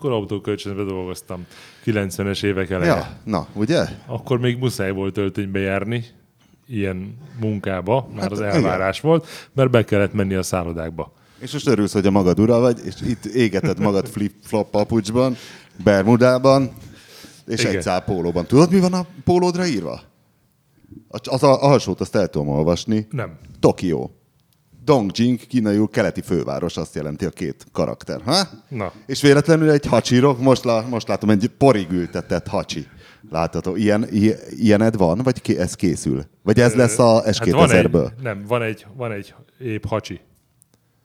Akkor autókölcsönbe dolgoztam 90-es évek elején. Ja, na, ugye? Akkor még muszáj volt öltönybe járni, ilyen munkába, már Hát, az igen. elvárás volt, mert be kellett menni a szállodákba. És most örülsz, hogy a magad ura vagy, és itt égeted magad flip-flop papucsban, bermudában, és Igen. egy szál pólóban. Tudod, mi van a pólódra írva? A- Az a, alsót azt el tudom olvasni. Nem. Tokió. Dongjing, kínaiul keleti főváros, azt jelenti a két karakter. Ha? Na. És véletlenül egy hacsirok, most, lá, most látom egy porig ültetett hacsi. Látható. Ilyen, i- ilyened van, vagy ké, ez készül? Vagy ez lesz a Hát van egy, S2000-ből? nem, van egy, van egy épp hacsi,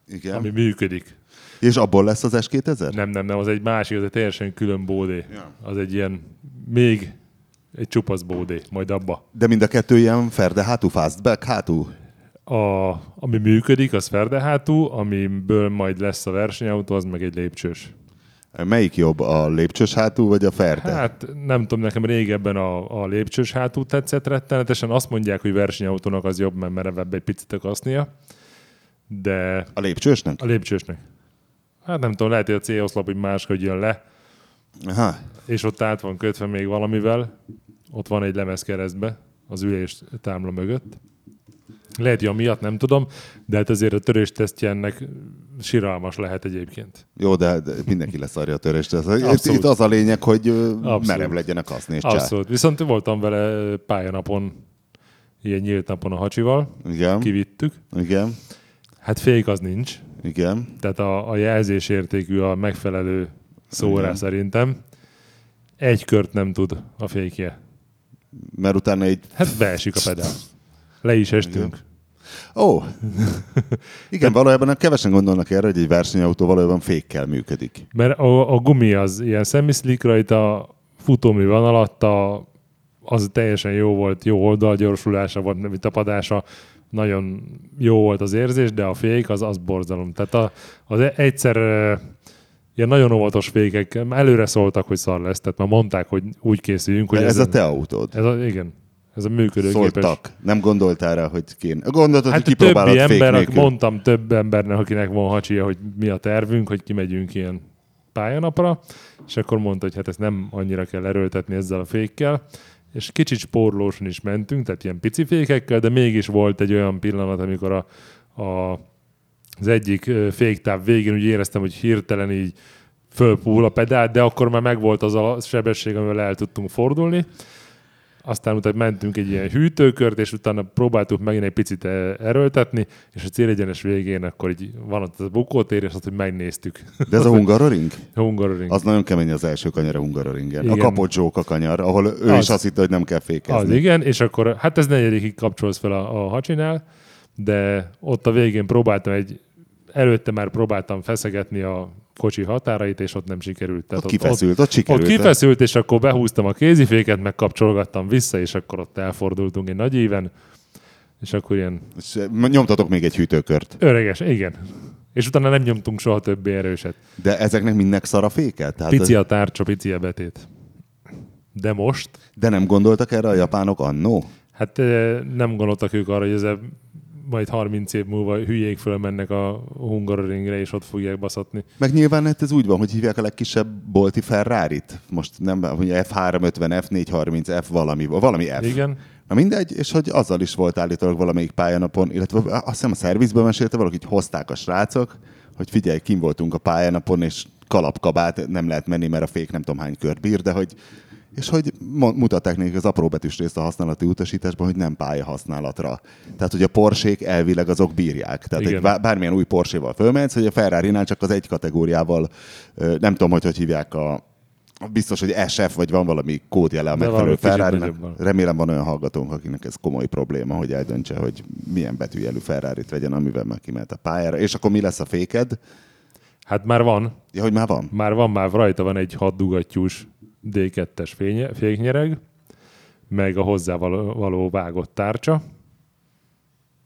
Igen. ami működik. És abból lesz az S2000? Nem, nem, nem, az egy másik, az egy teljesen külön bódé. Ja. Az egy ilyen, még egy csupasz bódé, majd abba. De mind a kettő ilyen ferde hátú, fastback hátú? A, ami működik, az ferdehátú, amiből majd lesz a versenyautó, az meg egy lépcsős. Melyik jobb, a lépcsős hátú, vagy a ferde? Hát nem tudom, nekem régebben a, a lépcsős hátú tetszett rettenetesen. Azt mondják, hogy versenyautónak az jobb, mert merevebb egy picit a kasznia. De A lépcsősnek? a lépcsősnek. Hát nem tudom, lehet, hogy a C-oszlop hogy máshogy jön le, Aha. és ott át van kötve még valamivel. Ott van egy lemez keresztbe az ülés támla mögött. Lehet, hogy amiatt nem tudom, de hát azért a törés tesztje ennek siralmas lehet egyébként. Jó, de, de mindenki leszarja a törést. Ez, itt, itt az a lényeg, hogy Abszolút. merev legyen a kaszni és csá. Abszolút. Viszont voltam vele pályanapon, ilyen nyílt napon a hacsival, Igen, kivittük. igen, Hát fék az nincs, igen. tehát a, a jelzésértékű a megfelelő szóra Igen. szerintem. Egy kört nem tud a fékje. Mert utána egy... Hát beesik a pedál. Le is estünk. Ó! Igen, valójában kevesen gondolnak erre, hogy egy versenyautó valójában fékkel működik. Mert a, a gumi az ilyen szemiszlik rajta, futómű van alatta, az teljesen jó volt, jó oldalgyorsulása volt, nem tapadása, nagyon jó volt az érzés, de a fék az, az borzalom. Tehát a, az e- egyszer ilyen nagyon óvatos fékek előre szóltak, hogy szar lesz, tehát már mondták, hogy úgy készüljünk, hogy Hogy ez ezen- a te autód. Ez a, igen, ez a működőképes. Szóltak. Nem gondoltál rá, hogy kéne. Gondoltad, Hát hogy többi kipróbálod fék ember, nélkül. mondtam több embernek, akinek van hacsia, hogy mi a tervünk, hogy kimegyünk ilyen pályanapra, és akkor mondta, hogy hát ezt nem annyira kell erőltetni ezzel a fékkel, és kicsit spórolósan is mentünk, tehát ilyen pici fékekkel, de mégis volt egy olyan pillanat, amikor a, a, az egyik féktáv végén úgy éreztem, hogy hirtelen így fölpúl a pedál, de akkor már megvolt az a sebesség, amivel el tudtunk fordulni. Aztán utána mentünk egy ilyen hűtőkört, és utána próbáltuk megint egy picit eh, erőltetni, és a célegyenes végén akkor így van ott a bukótér, és azt, hogy megnéztük. De ez a Hungaroring? Hungaroring. Az nagyon kemény az első kanyar a Hungaroringen. A Igen. kapott zsóka kanyar, ahol ő Az. is azt hitte, hogy nem kell Az fékezni. igen, és akkor hát ez negyedikig kapcsolsz fel a, a hacsinál, de ott a végén próbáltam egy, előtte már próbáltam feszegetni a kocsi határait, és ott nem sikerült. Ott kifeszült, ott Ott, sikerült. ott kifeszült, és akkor behúztam a kéziféket, megkapcsolgattam vissza, és akkor ott elfordultunk egy nagy éven, és akkor ilyen És nyomtatok még egy hűtőkört. öreges, igen. És utána nem nyomtunk soha többé erőset. De ezeknek mindnek szar a féke? Tehát Pici a tárcsa, pici a betét. De most, De nem gondoltak erre a japánok annó? hát eh, nem gondoltak ők arra, hogy ez majd 30 év múlva hülyék fölmennek a Hungaroringre, és ott fogják baszatni. Meg nyilván hát ez úgy van, hogy hívják a legkisebb bolti Ferrari-t. Most nem, hogy F350, F430, F valami, valami F. Igen. Na mindegy, és hogy azzal is volt állítólag valamelyik pályanapon, illetve azt hiszem a szervizben mesélte valaki, hogy hozták a srácok, hogy figyelj, kim voltunk a pályanapon, és kalapkabát nem lehet menni, mert a fék nem tudom hány kört bír, de hogy és hogy mutatták nekik az apróbetűs részt a használati utasításban, hogy nem pálya használatra. Tehát, hogy a Porsék elvileg azok bírják. Tehát Igen. egy bá- bármilyen új Porséval fölmehetsz, hogy a Ferrari-nál csak az egy kategóriával, nem tudom, hogy hogy hívják a Biztos, hogy SF, vagy van valami kódjele a megfelelő ferrari. Remélem van olyan hallgatónk, akinek ez komoly probléma, hogy eldöntse, hogy milyen betűjelű ferrari vegyen, amivel meg kimehet a pályára. És akkor mi lesz a féked? Hát már van, Ja, hogy már van? már van, már rajta van egy 6 dugattyús D2-es fénye, féknyereg, meg a hozzá való, való vágott tárcsa,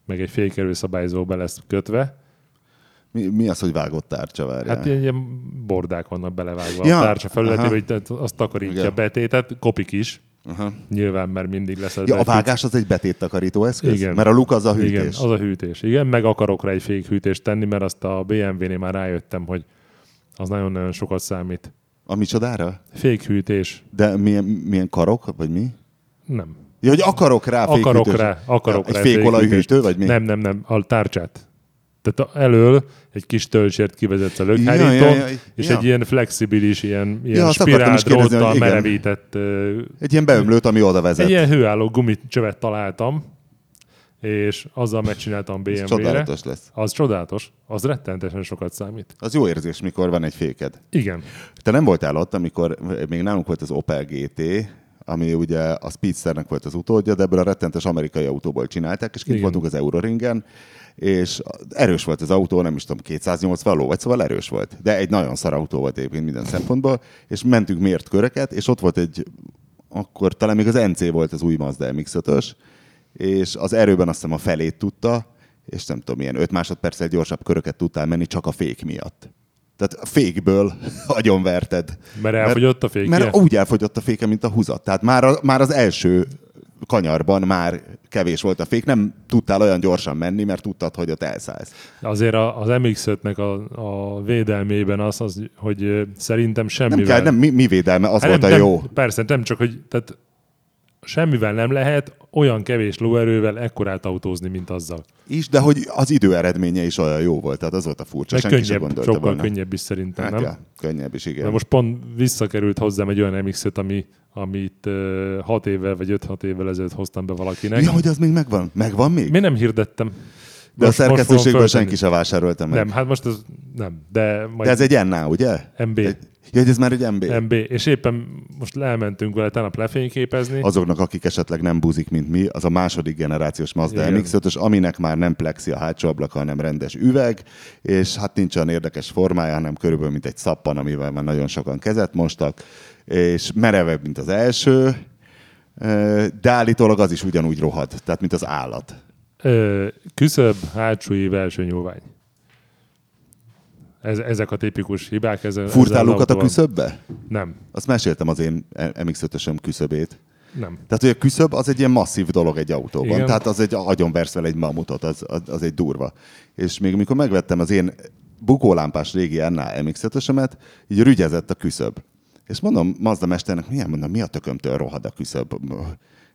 meg egy fékerőszabályzó be lesz kötve. Mi, mi az, hogy vágott tárcsa várjál? Hát ilyen, ilyen bordák vannak belevágva Ja, a tárcsa felületébe, hogy azt takarítja Igen. a betétet, kopik is, Aha. nyilván, mert mindig lesz Ja, a vágás az egy betéttakarító eszköz? Igen. Mert a luk az a hűtés. Igen, az a hűtés. Igen, meg akarok rá egy fékhűtést tenni, mert azt a BMW-nél már rájöttem, hogy az nagyon-nagyon sokat számít. A micsodára? Fékhűtés. De milyen, milyen karok, vagy mi? Nem. Ja, hogy akarok rá Akarok rá, akarok ja, rá Egy fékolajhűtő, vagy mi? Nem, nem, nem, a tárcsát. Tehát elől egy kis töltsért kivezetsz a Ja, lökhárítón, ja, ja, és ja. egy ilyen flexibilis, ilyen, ilyen akartam spirál dróttal merevített Egy ilyen beömlőt, ami oda vezet. Egy ilyen hőálló gumicsövet találtam, és azzal megcsináltam Ez BMW-re. csodálatos lesz. Az csodálatos, az rettenetesen sokat számít. Az jó érzés, mikor van egy féked. Igen. Te nem voltál ott, amikor még nálunk volt az Opel GT, ami ugye a Speedsternek volt az utódja, de ebből a rettentes amerikai autóból csinálták, és kint voltunk az Euroringen, és erős volt az autó, nem is tudom, 280 ló, vagy szóval erős volt. De egy nagyon szar autó volt egyébként minden szempontból, és mentünk mért köröket, és ott volt egy, akkor talán még az NC volt az új Mazda MX-5-ös, és az erőben azt hiszem a felét tudta, és nem tudom, milyen 5 másodperccel gyorsabb köröket tudtál menni csak a fék miatt. Tehát a fékből agyonverted. Mert elfogyott a fékje? Mert úgy elfogyott a féke, mint a húzat. Tehát már, a, már az első kanyarban már kevés volt a fék, nem tudtál olyan gyorsan menni, mert tudtad, hogy ott elszállsz. Azért a- az MX-5-nek a, a védelmében az, az, hogy szerintem semmivel... Nem kell, nem, mi, mi védelme, az Hát volt a nem, jó. Nem, persze, nem csak, hogy tehát semmivel nem lehet olyan kevés lóerővel ekkorát autózni, mint azzal. Is, de hogy az idő eredménye is olyan jó volt, tehát az volt a furcsa. Meg Senki sem könnyebb, gondolta sokkal volna. könnyebb is szerintem, Hát nem? ja, könnyebb is, igen. De most pont visszakerült hozzám egy olyan mx ami, amit 6 évvel vagy 5-6 évvel ezelőtt hoztam be valakinek. Ja, hogy az még megvan? Megvan még? Mi nem hirdettem. De a Most- fogom szerkesztőségből senki se vásárolta meg. Nem, hát most ez nem, de majd De ez egy NA, ugye? MB. Egy, ja, ez már egy MB. MB, és éppen most elmentünk vele tegnap lefényképezni. Azoknak, akik esetleg nem buzik, mint mi, az a második generációs Mazda Igen. MX-5-ös, aminek már nem plexi a hátsó ablaka, hanem rendes üveg, és hát nincs olyan érdekes formája, hanem körülbelül mint egy szappan, amivel már nagyon sokan kezet mostak, és merevebb, mint az első, de állítólag az is ugyanúgy rohad, tehát mint az állat. Ö, küszöbb, hátsó év, első nyúlvány. Ez, ezek a tipikus hibák. Ez, ezzel Furtál az lukat a küszöbbe? Nem, Azt meséltem az én MX-5-ösöm küszöbét. nem. Tehát, hogy a küszöb az egy ilyen masszív dolog egy autóban. Igen. Tehát az egy agyonversz vele egy mamutot, az, az, az, egy durva. És még amikor megvettem az én bukólámpás régi NA MX-5-ösemet, így rügyezett a küszöb. És mondom Mazda mesternek, milyen mondom, mi a tökömtől rohad a küszöb?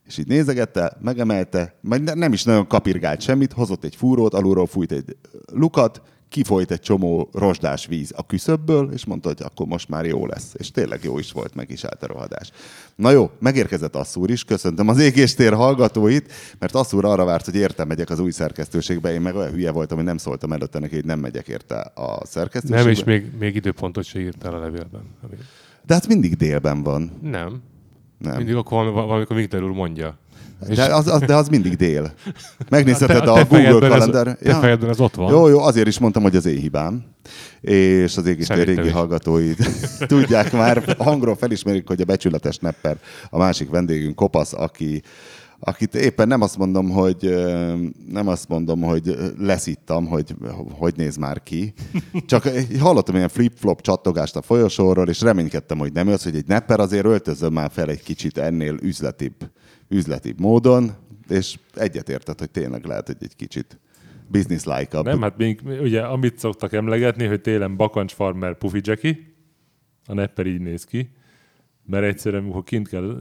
És így nézegette, megemelte, majd ne- nem is nagyon kapirgált semmit, hozott egy fúrót, alulról fújt egy lukat, kifolyt egy csomó rozsdás víz a küszöbből, és mondta, hogy akkor most már jó lesz. És tényleg jó is volt, meg is állt a rohadás. Na jó, megérkezett Asszúr is, köszöntöm az égéstér hallgatóit, mert Asszúr arra várt, hogy érte megyek az új szerkesztőségbe, én meg olyan hülye voltam, hogy nem szóltam előtte neki, hogy nem megyek érte a szerkesztőségbe. Nem, és még, még időpontot se írtál a levélben. De hát mindig délben van. Nem. Nem. Mindig akkor valami, valamikor Viktor úr mondja. És De az, az, de az mindig dél. Megnézheted te- a, te Google fejedben ez- kalender. te fejedben ez ott van. Jó, jó, azért is mondtam, hogy az én hibám. És az égéstér régi hallgatói tudják már, hangról felismerik, hogy a becsületes nepper a másik vendégünk Kopasz, aki akit éppen nem azt mondom, hogy nem azt mondom, hogy leszittam, hogy hogy néz már ki. Csak hallottam ilyen flip-flop csattogást a folyosóról, és reménykedtem, hogy nem az, hogy egy nepper azért öltözöm már fel egy kicsit ennél üzletibb, üzletibb módon, és egyetértett, hogy tényleg lehet, hogy egy kicsit business-like-abb. Nem, hát még, ugye amit szoktak emlegetni, hogy télen bakancs farmer pufi Jackie, a nepper így néz ki, mert egyszerűen, amikor kint kell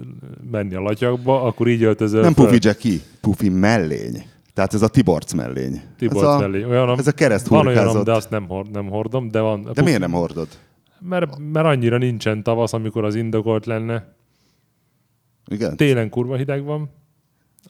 menni a latyakba, akkor így öltözöl Nem föl. Pufi Jackie, Pufi mellény. Tehát ez a Tiborc mellény. Tiborc ez a, mellé. Olyanom, ez a kereszt Van olyanom, de azt nem, hord, nem hordom, de van. De miért nem hordod? Mert, mert annyira nincsen tavasz, amikor az indokolt lenne. Igen? Télen kurva hideg van,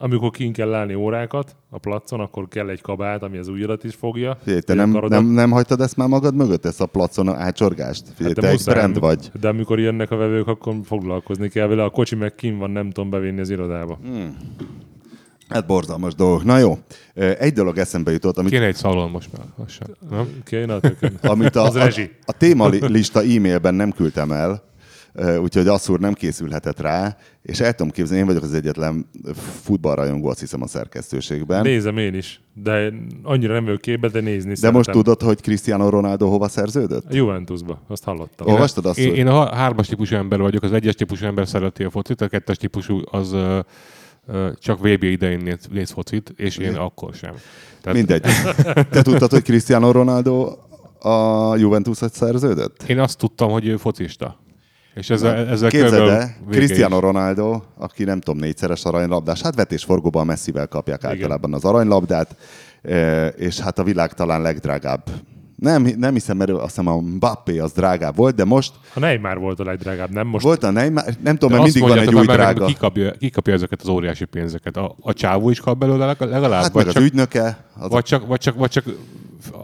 amikor kint kell állni órákat a placon, akkor kell egy kabát, ami az ujjadat is fogja. Figyelj, te a nem, karodat. nem, nem hagytad ezt már magad mögött, ezt a placon a átcsorgást? Figyelj, Hát de te egy muszáj, brand vagy. De amikor jönnek a vevők, akkor foglalkozni kell vele. A kocsi meg kim van, nem tudom bevinni az irodába. Hmm. Hát borzalmas dolgok. Na jó, egy dolog eszembe jutott, amit, Kéne egy szalon most már. Nem? Kéne a tökön. amit a, Az a, rezsi. a témalista e-mailben nem küldtem el, úgyhogy Asszúr nem készülhetett rá, és el tudom képzelni, én vagyok az egyetlen futballrajongó, azt hiszem a szerkesztőségben. Nézem én is, de annyira nem vagyok képbe, de nézni De szeretem. most tudod, hogy Cristiano Ronaldo hova szerződött? A Juventusba, azt hallottam. Olvastad azt, Én, én a hármas típusú ember vagyok, az egyes típusú ember szereti a focit, a kettes típusú az csak VB idején néz, néz focit, és én akkor sem. Tehát Mindegy. Te tudtad, hogy Cristiano Ronaldo a Juventushoz szerződött? Én azt tudtam, hogy ő focista. És Képzeld körülbelül el, vége Cristiano is. Ronaldo, aki nem tudom, négyszeres aranylabdás, hát vetésforgóban messzivel kapják általában az aranylabdát, e, és hát a világ talán legdrágább. Nem, nem hiszem, mert azt hiszem a Mbappé az drágább volt, de most A Neymar volt a legdrágább, nem? Most volt a Neymar, nem tudom, De mert mindig van egy új drága. Ki kapja, ki kapja ezeket az óriási pénzeket? A, a csávó is kap belőle legalább? Hát vagy, meg az csak, ügynöke, az vagy, csak, vagy, csak, vagy csak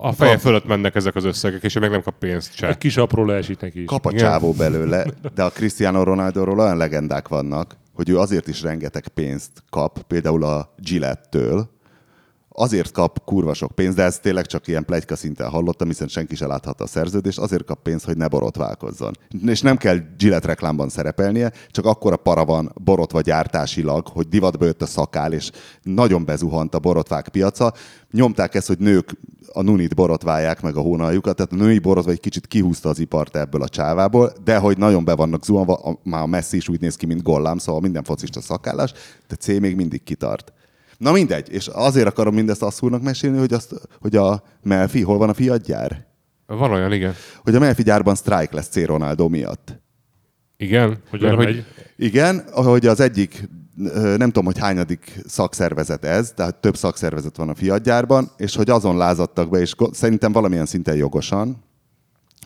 a feje fölött mennek ezek az összegek, és ő meg nem kap pénzt se. egy kis apró leesik neki is. kap a csávó belőle, de a Cristiano Ronaldoról olyan legendák vannak, hogy ő azért is rengeteg pénzt kap, például a Gillette-től, azért kap kurva sok pénzt, de ez tényleg csak ilyen plegyka szinten hallottam, hiszen senki se láthatta a szerződést, azért kap pénzt, hogy ne borotválkozzon. És nem kell Gillette reklámban szerepelnie, csak akkora para van borotva gyártásilag, hogy divatba jött a szakál, és nagyon bezuhant a borotvák piaca. Nyomták ezt, hogy nők a nunit borotválják meg a hónaljukat, tehát a női borotva egy kicsit kihúzta az ipart ebből a csávából, de hogy nagyon be vannak zuhanva, a- már a Messi is úgy néz ki, mint Gollám, szóval minden focista szakállás, de C még mindig kitart. Na mindegy, és azért akarom mindezt asszúrnak mesélni, hogy, azt, hogy a Melfi, hol van a fiatgyár? Van olyan, igen. Hogy a Melfi gyárban sztrájk lesz C. Ronaldo miatt. Igen. Hogy mert megy. Igen, ahogy az egyik, nem tudom, hogy hányadik szakszervezet ez, tehát több szakszervezet van a fiatgyárban, és hogy azon lázadtak be, és szerintem valamilyen szinten jogosan,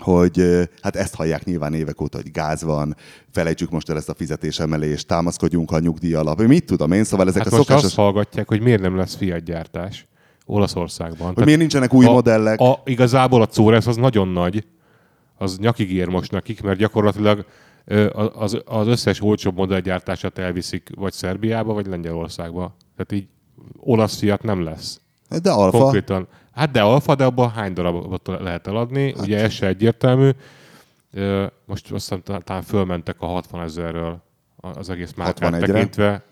hogy hát ezt hallják nyilván évek óta, hogy gáz van, felejtsük most el ezt a fizetésemelést, támaszkodjunk a nyugdíj alap. Mit tudom én, szóval ezek Hát a most szokásos... azt hallgatják, hogy miért nem lesz Fiat gyártás Olaszországban. Hogy miért nincsenek új a, modellek? A, igazából a Córez az nagyon nagy, az nyakig ér most nekik, mert gyakorlatilag az, az összes olcsóbb modellgyártását elviszik vagy Szerbiába, vagy Lengyelországba. Tehát így olasz Fiat nem lesz. De alfa. Konkrétan. Hát de alfa, de abban hány darabot lehet eladni? Hát. Ugye ez se egyértelmű. Most azt hiszem talán- fölmentek a 60 ezerről az egész márkát 61-re. tekintve.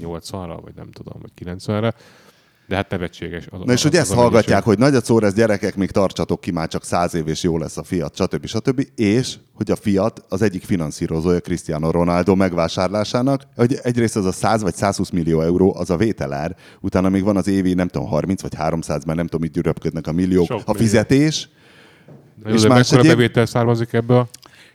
80-ra, vagy nem tudom, vagy 90-re. De hát nevetséges. Az, Na és hogy az ezt a hallgatják, hogy nagy a szórez gyerekek, még tartsatok ki, már csak száz év és jó lesz a Fiat, stb. stb. És hogy a Fiat az egyik finanszírozója Cristiano Ronaldo megvásárlásának, hogy egyrészt az a 100 vagy 120 millió euró, az a vételár, utána még van az évi, nem tudom, 30 vagy 300, mert nem tudom, itt gyűröpködnek a milliók, Sok a millió. fizetés, jó, és más egyéb- bevétel származik ebből?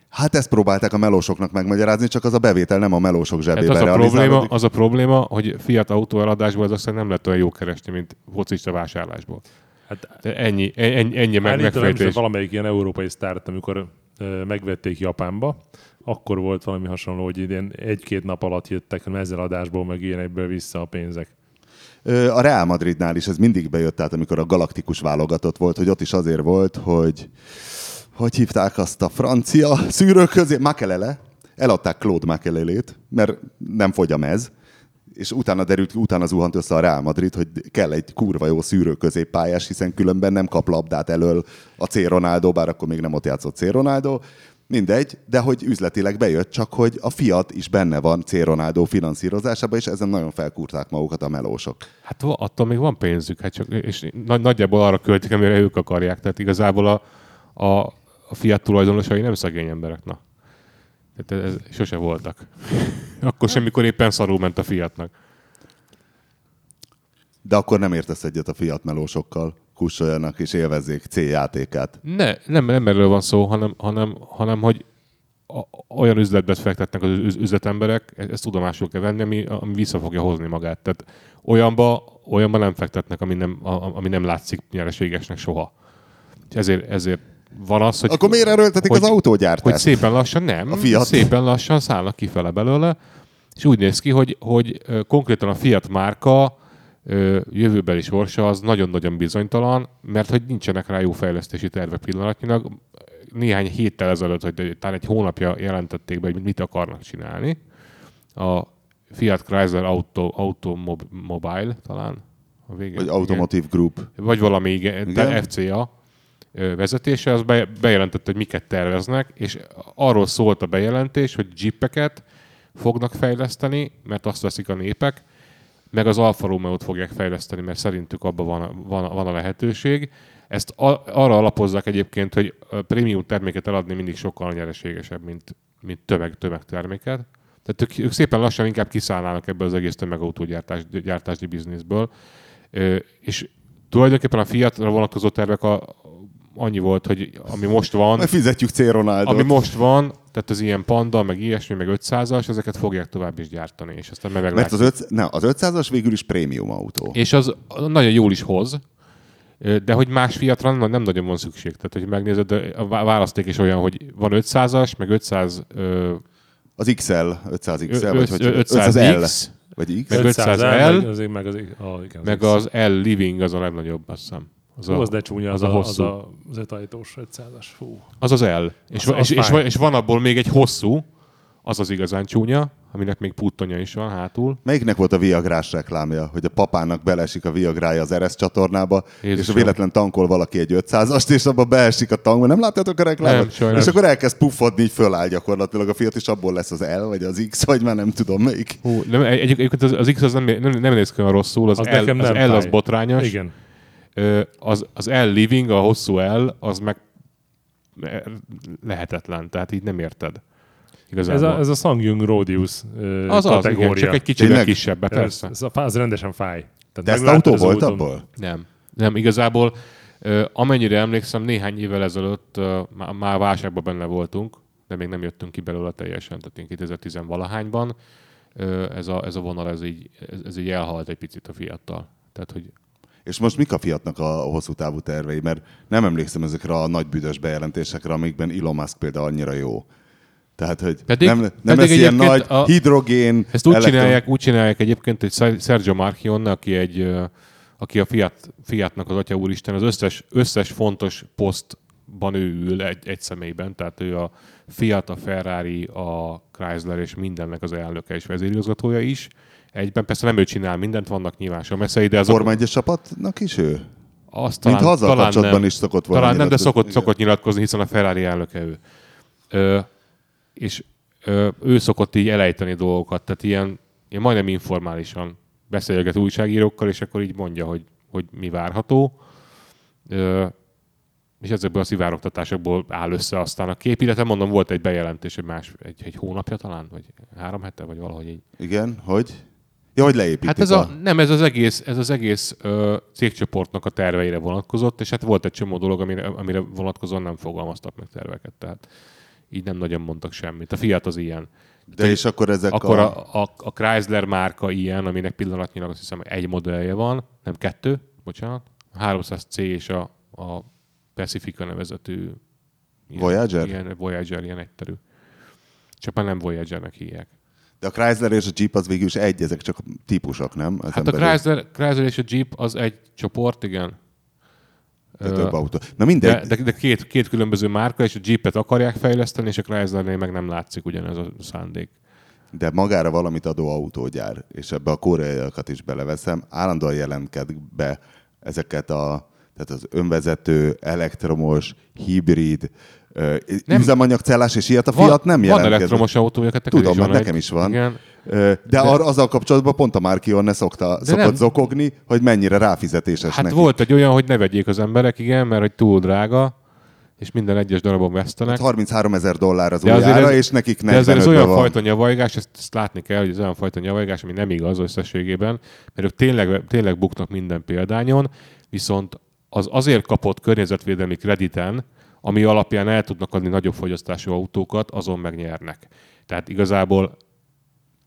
Hát ezt próbálták a melósoknak megmagyarázni, csak az a bevétel nem a melósok Hát zsebében az a, probléma, az a probléma, hogy Fiat autó eladásból ez aztán nem lett olyan jó keresni, mint focista vásárlásból. Hát De ennyi, ennyi, ennyi meg, megfejtés. valamelyik ilyen európai sztárt, amikor ö, megvették Japánba, akkor volt valami hasonló, hogy idén egy-két nap alatt jöttek a mezeladásból, meg ilyenekből vissza a pénzek. A Real Madridnál is ez mindig bejött, tehát amikor a galaktikus válogatott volt, hogy ott is azért volt, hogy hogy hívták azt a francia szűrők közé, Makelele, eladták Claude Makelelét, mert nem fogy a mez, és utána derült, utána zuhant össze a Real Madrid, hogy kell egy kurva jó szűrő középpályás, hiszen különben nem kap labdát elől a C. Ronaldo, bár akkor még nem ott játszott C. Ronaldo, mindegy, de hogy üzletileg bejött, csak hogy a Fiat is benne van C. Ronaldo finanszírozásában, és ezen nagyon felkúrták magukat a melósok. Hát attól még van pénzük, hát csak, és nagy, nagyjából arra költik, amire ők akarják. Tehát igazából a, a, a Fiat tulajdonosai nem szegény emberek, na. Tehát ez, ez sose voltak. Akkor semmikor éppen szarul ment a Fiatnak. De akkor nem értesz egyet a Fiat melósokkal, kussoljanak és élvezzék C játékát. Ne, nem, nem erről van szó, hanem, hanem, hanem hogy a, olyan üzletbe fektetnek az üz- üzletemberek, e- ezt tudomásul kell venni, ami, ami vissza fogja hozni magát. Tehát olyanba, olyanba nem fektetnek, ami nem, ami nem látszik nyereségesnek soha. És ezért, ezért van az, hogy... Akkor miért erőltetik hogy- az autógyártást? Hogy szépen lassan nem, A Fiat. szépen lassan szállnak kifele belőle, és úgy néz ki, hogy, hogy konkrétan a Fiat márka jövőbeli sorsa az nagyon-nagyon bizonytalan, mert hogy nincsenek rá jó fejlesztési tervek pillanatnyilag. Néhány héttel ezelőtt, hogy talán egy hónapja jelentették be, hogy mit akarnak csinálni. A Fiat Chrysler Auto, Automobile talán. A vége, Vagy Automotive Group. vagy valami igen, Igen. FCA vezetése, az be, bejelentette, hogy miket terveznek, és arról szólt a bejelentés, hogy jeepeket fognak fejleszteni, mert azt veszik a népek, meg az Alfa Romeo-t fogják fejleszteni, mert szerintük abban van, van, van a lehetőség. Ezt a, arra alapozzák egyébként, hogy a prémium terméket eladni mindig sokkal nyereségesebb, mint, mint tömeg, tömegterméket. Tehát ők, ők szépen lassan inkább kiszállnának ebből az egész tömegautógyártás gyártási bizniszből. Ö, és tulajdonképpen a Fiatra vonatkozó tervek a, annyi volt, hogy ami most van, Majd fizetjük C. Ronaldo. ami most van, tehát az ilyen panda, meg ilyesmi, meg 500-as, ezeket fogják tovább is gyártani, és aztán meg Mert az, öt, ne, az 500-as végül is prémium autó. És az nagyon jól is hoz, de hogy más fiatra nem, nem nagyon van szükség. Tehát, hogy megnézed, a vá- választék is olyan, hogy van 500-as, meg 500, ö, Az XL, 500 XL, Ö- vagy öt- hogy 500X, Vagy X? meg 500 500L, meg az, meg az, ah, igen, meg X. az L Living az a legnagyobb, azt hiszem. Az, Hú, az de csúnya, az, az a, a az, hosszú. a, az ötajtós 500-as. Fú. Az az L. És, Az- az és, és, és, van abból még egy hosszú, az az igazán csúnya, aminek még puttonya is van hátul. Melyiknek volt a Viagrás reklámja, hogy a papának belesik a Viagrája az Eresz csatornába, Jézusom. és a véletlen tankol valaki egy 500-ast, és abba beesik a tankba. Nem láttátok a reklámot? Nem, sajnos. és akkor elkezd puffodni, így föláll gyakorlatilag a fiat, és abból lesz az L, vagy az X, vagy már nem tudom melyik. Hú, nem, egy, egyébként az, az X az nem, nem, nem néz ki olyan rosszul, az, Az L, az, nem L az botrányos. Igen. Az, az L Living, a hosszú L, az meg lehetetlen, tehát így nem érted. Ez Igazából. a, ez a Sangyung Rodius ö, az, az kategória. igen, csak egy Tényleg? kisebb, ez, persze. ez, ez rendesen fáj. Tehát De ezt autó az volt abból? Nem. Nem, igazából ö, amennyire emlékszem, néhány évvel ezelőtt ö, már válságban benne voltunk, de még nem jöttünk ki belőle teljesen, tehát én 2010-valahányban. Ö, ez, a, ez a vonal, ez így, ez, ez így elhalt egy picit a fiattal. Tehát, hogy És most mik a Fiatnak a hosszú távú tervei? Mert nem emlékszem ezekre a nagy büdös bejelentésekre, amikben Elon Musk például annyira jó. Tehát, hogy Pedig- nem, nem pedig lesz ilyen nagy a- hidrogén, Ezt úgy elektron- csinálják, úgy csinálják egyébként, hogy Ser- Sergio Marchion, aki egy aki a Fiat, Fiatnak az atya úristen, az összes, összes fontos posztban ő ül egy, egy személyben, tehát ő a Fiat, a Ferrari, a Chrysler és mindennek az elnöke és vezérigazgatója is. Egyben persze nem ő csinál mindent, vannak nyilván messei, de az Forma 1 csapatnak is ő? azt Mint talán, ha azzal talán kapcsolatban nem. is szokott volna Talán nem, de szokott, szokott nyilatkozni, hiszen a Ferrari elnöke ő. Ö, és ö, ő szokott így elejteni dolgokat, tehát ilyen, ilyen majdnem informálisan beszélget újságírókkal, és akkor így mondja, hogy, hogy mi várható. Ö, és ezekből a szivárogtatásokból áll össze aztán a kép, illetve mondom, volt egy bejelentés, egy, más, egy, egy hónapja talán, vagy három hete, vagy valahogy így. Igen, hogy? Ja, hogy leépítik Hát ez a, nem, ez az egész, ez az egész ö, cégcsoportnak a terveire vonatkozott, és hát volt egy csomó dolog, amire, amire vonatkozóan nem fogalmaztak meg terveket, tehát így nem nagyon mondtak semmit. A Fiat az ilyen. De és akkor ezek Akkor a... a, a, a Chrysler márka ilyen, aminek pillanatnyilag azt hiszem egy modellje van, nem kettő, bocsánat, a 300C és a, a Pacifica nevezetű ilyen, Voyager? Ilyen Voyager, ilyen egyterű. Csak már nem Voyagernek hívják. De a Chrysler és a Jeep az végül is egy, ezek csak típusok, nem? Ezen Hát a belül. Chrysler, Chrysler és a Jeep az egy csoport, igen. De több autó. Na mindegy. De, de, de két, két különböző márka, és a Jeepet akarják fejleszteni, és a Chryslernél meg nem látszik ugyanez a szándék. de magára valamit adó autógyár, és ebbe a koreaiakat is beleveszem, állandóan jelentked be ezeket a tehát az önvezető, elektromos, hibrid, Nem. üzemanyagcellás, és ilyet a Van- Fiat nem Van jelentkezik. elektromos autója, neked Tudom, mert van nekem is van. Igen. De, de ar- azzal kapcsolatban pont a Markion ne szokta, szokott nem. zokogni, hogy mennyire ráfizetéses Hát neki. volt egy olyan, hogy ne vegyék az emberek, igen, mert hogy túl drága, és minden egyes darabon vesztenek. 33 ezer dollár az De új azért ára, ez- és nekik De azért ez 45 olyan van. fajta nyavajgás, ezt, ezt látni kell, hogy ez olyan fajta nyavajgás, ami nem igaz összességében, mert ők tényleg, tényleg buknak minden példányon, viszont az azért kapott környezetvédelmi krediten, ami alapján el tudnak adni nagyobb fogyasztású autókat, azon megnyernek. Tehát igazából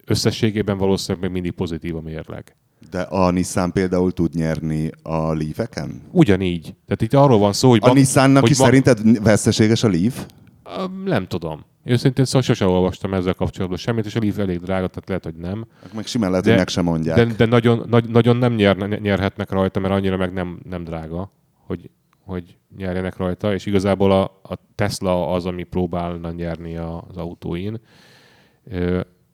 összességében valószínűleg még mindig pozitív a mérleg. De a Nissan például tud nyerni a Leaf-eken? Ugyanígy. Tehát itt arról van szó, hogy... A ma- Nissannak hogy is ma- szerinted veszteséges a Leaf? Nem tudom. Őszintén szóval sosem olvastam ezzel kapcsolatban semmit, és a Leaf elég drága, tehát lehet, hogy nem. Meg simán lehet, De- hogy meg sem mondják. De, de nagyon, nagy, nagyon nem nyer, nyerhetnek rajta, mert annyira meg nem, nem drága, hogy, hogy nyerjenek rajta, és igazából a, a Tesla az, ami próbálna nyerni az autóin.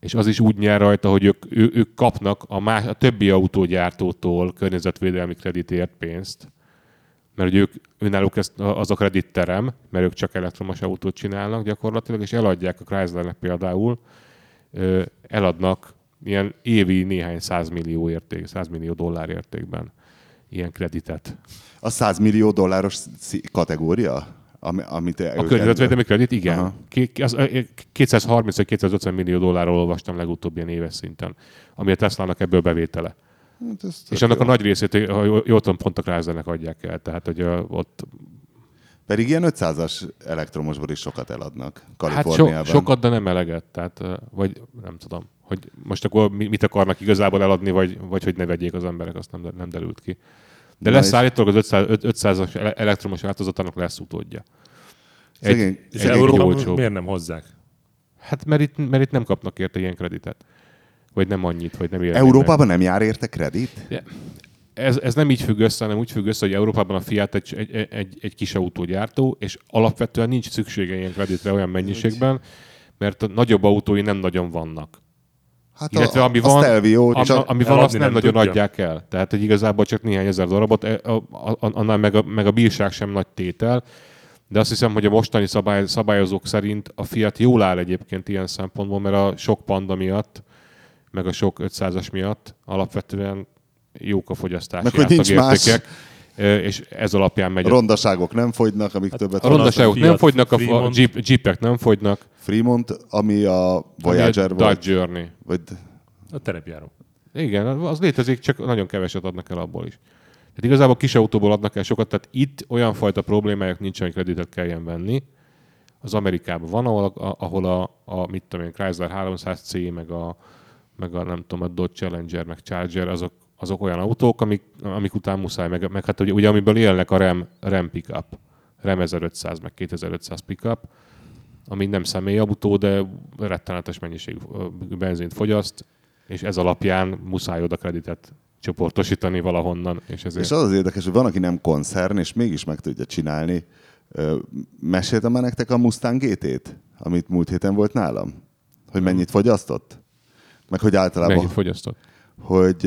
És az is úgy nyer rajta, hogy ők, ő, ők kapnak a, más, a többi autógyártótól környezetvédelmi kreditért pénzt, mert hogy ők, önállók ezt, az a kreditterem, mert ők csak elektromos autót csinálnak gyakorlatilag, és eladják a Chryslernek például, eladnak ilyen évi néhány százmillió érték, százmillió dollár értékben ilyen kreditet. A 100 millió dolláros kategória? Ami, amit A környezetvédelmi kredit, igen. Aha. Ki- az, ö, 230 vagy 250 millió dollárról olvastam legutóbb ilyen éves szinten, ami a Teslának ebből bevétele. Hát ez És annak jó. a nagy részét, ha jól tudom, pont a Chryslernek adják el. Tehát, hogy ö, ott Pedig ilyen 500-as elektromosból is sokat eladnak Hát Kaliforniában. so, sokat, de nem eleget. Tehát, vagy nem tudom, hogy most akkor mi- mit akarnak igazából eladni, vagy, vagy hogy ne vegyék az emberek, azt nem, nem derült ki. De Na lesz és- állítólag az 500, 500-as ele- elektromos változatának lesz utódja. Szegény- És egy Európában olcsóbb. miért nem hozzák? Hát mert itt, mert itt nem kapnak érte ilyen kreditet. Vagy nem annyit, vagy nem érnek. Európában nem jár érte kredit? Ez, ez nem így függ össze, hanem úgy függ össze, hogy Európában a Fiat egy, egy, egy, egy kis autógyártó, és alapvetően nincs szüksége ilyen kreditre olyan mennyiségben, mert a nagyobb autói nem nagyon vannak. Hát Illetve ami a van, Stelvio, ami, csak ami van, azt nem, nem nagyon tudja. adják el. Tehát, hogy igazából csak néhány ezer darabot, e- a- a- annál meg a, meg a bírság sem nagy tétel. De azt hiszem, hogy a mostani szabály, szabályozók szerint a Fiat jól áll egyébként ilyen szempontból, mert a sok panda miatt, meg a sok 500-as miatt alapvetően jók a fogyasztási Meg hogy nincs ö, és ez alapján megy. a rondaságok nem fogynak, amik többet a ronda- rondaságok nem fogynak, a, a Fremont. jeep, jeepek nem fogynak. Fremont, ami a Voyager ami a volt. Dodge Journey. Vagy A terepjáró. Igen, az létezik, csak nagyon keveset adnak el abból is. Tehát igazából kis autóból adnak el sokat, tehát itt olyan fajta problémájuk nincs, hogy kreditet kelljen venni. Az Amerikában van, ahol a, ahol a, a mit tudom én, Chrysler 300C, meg a, meg a nem tudom, a Dodge Challenger, meg Charger, azok, azok olyan autók, amik, amik után muszáj, meg, meg hát ugye, ugye amiből élnek a Ram, Ram pickup, Ram 1500, meg 2500 pickup, ami nem személyautó, de rettenetes mennyiségű benzint fogyaszt, és ez alapján muszáj oda kreditet csoportosítani valahonnan, és ezért... És az az érdekes, hogy van, aki nem koncern, és mégis meg tudja csinálni. Meséltem már nektek a Mustang GT-t, amit múlt héten volt nálam? Hogy mennyit fogyasztott? Meg hogy általában, Mennyit fogyasztott? Hogy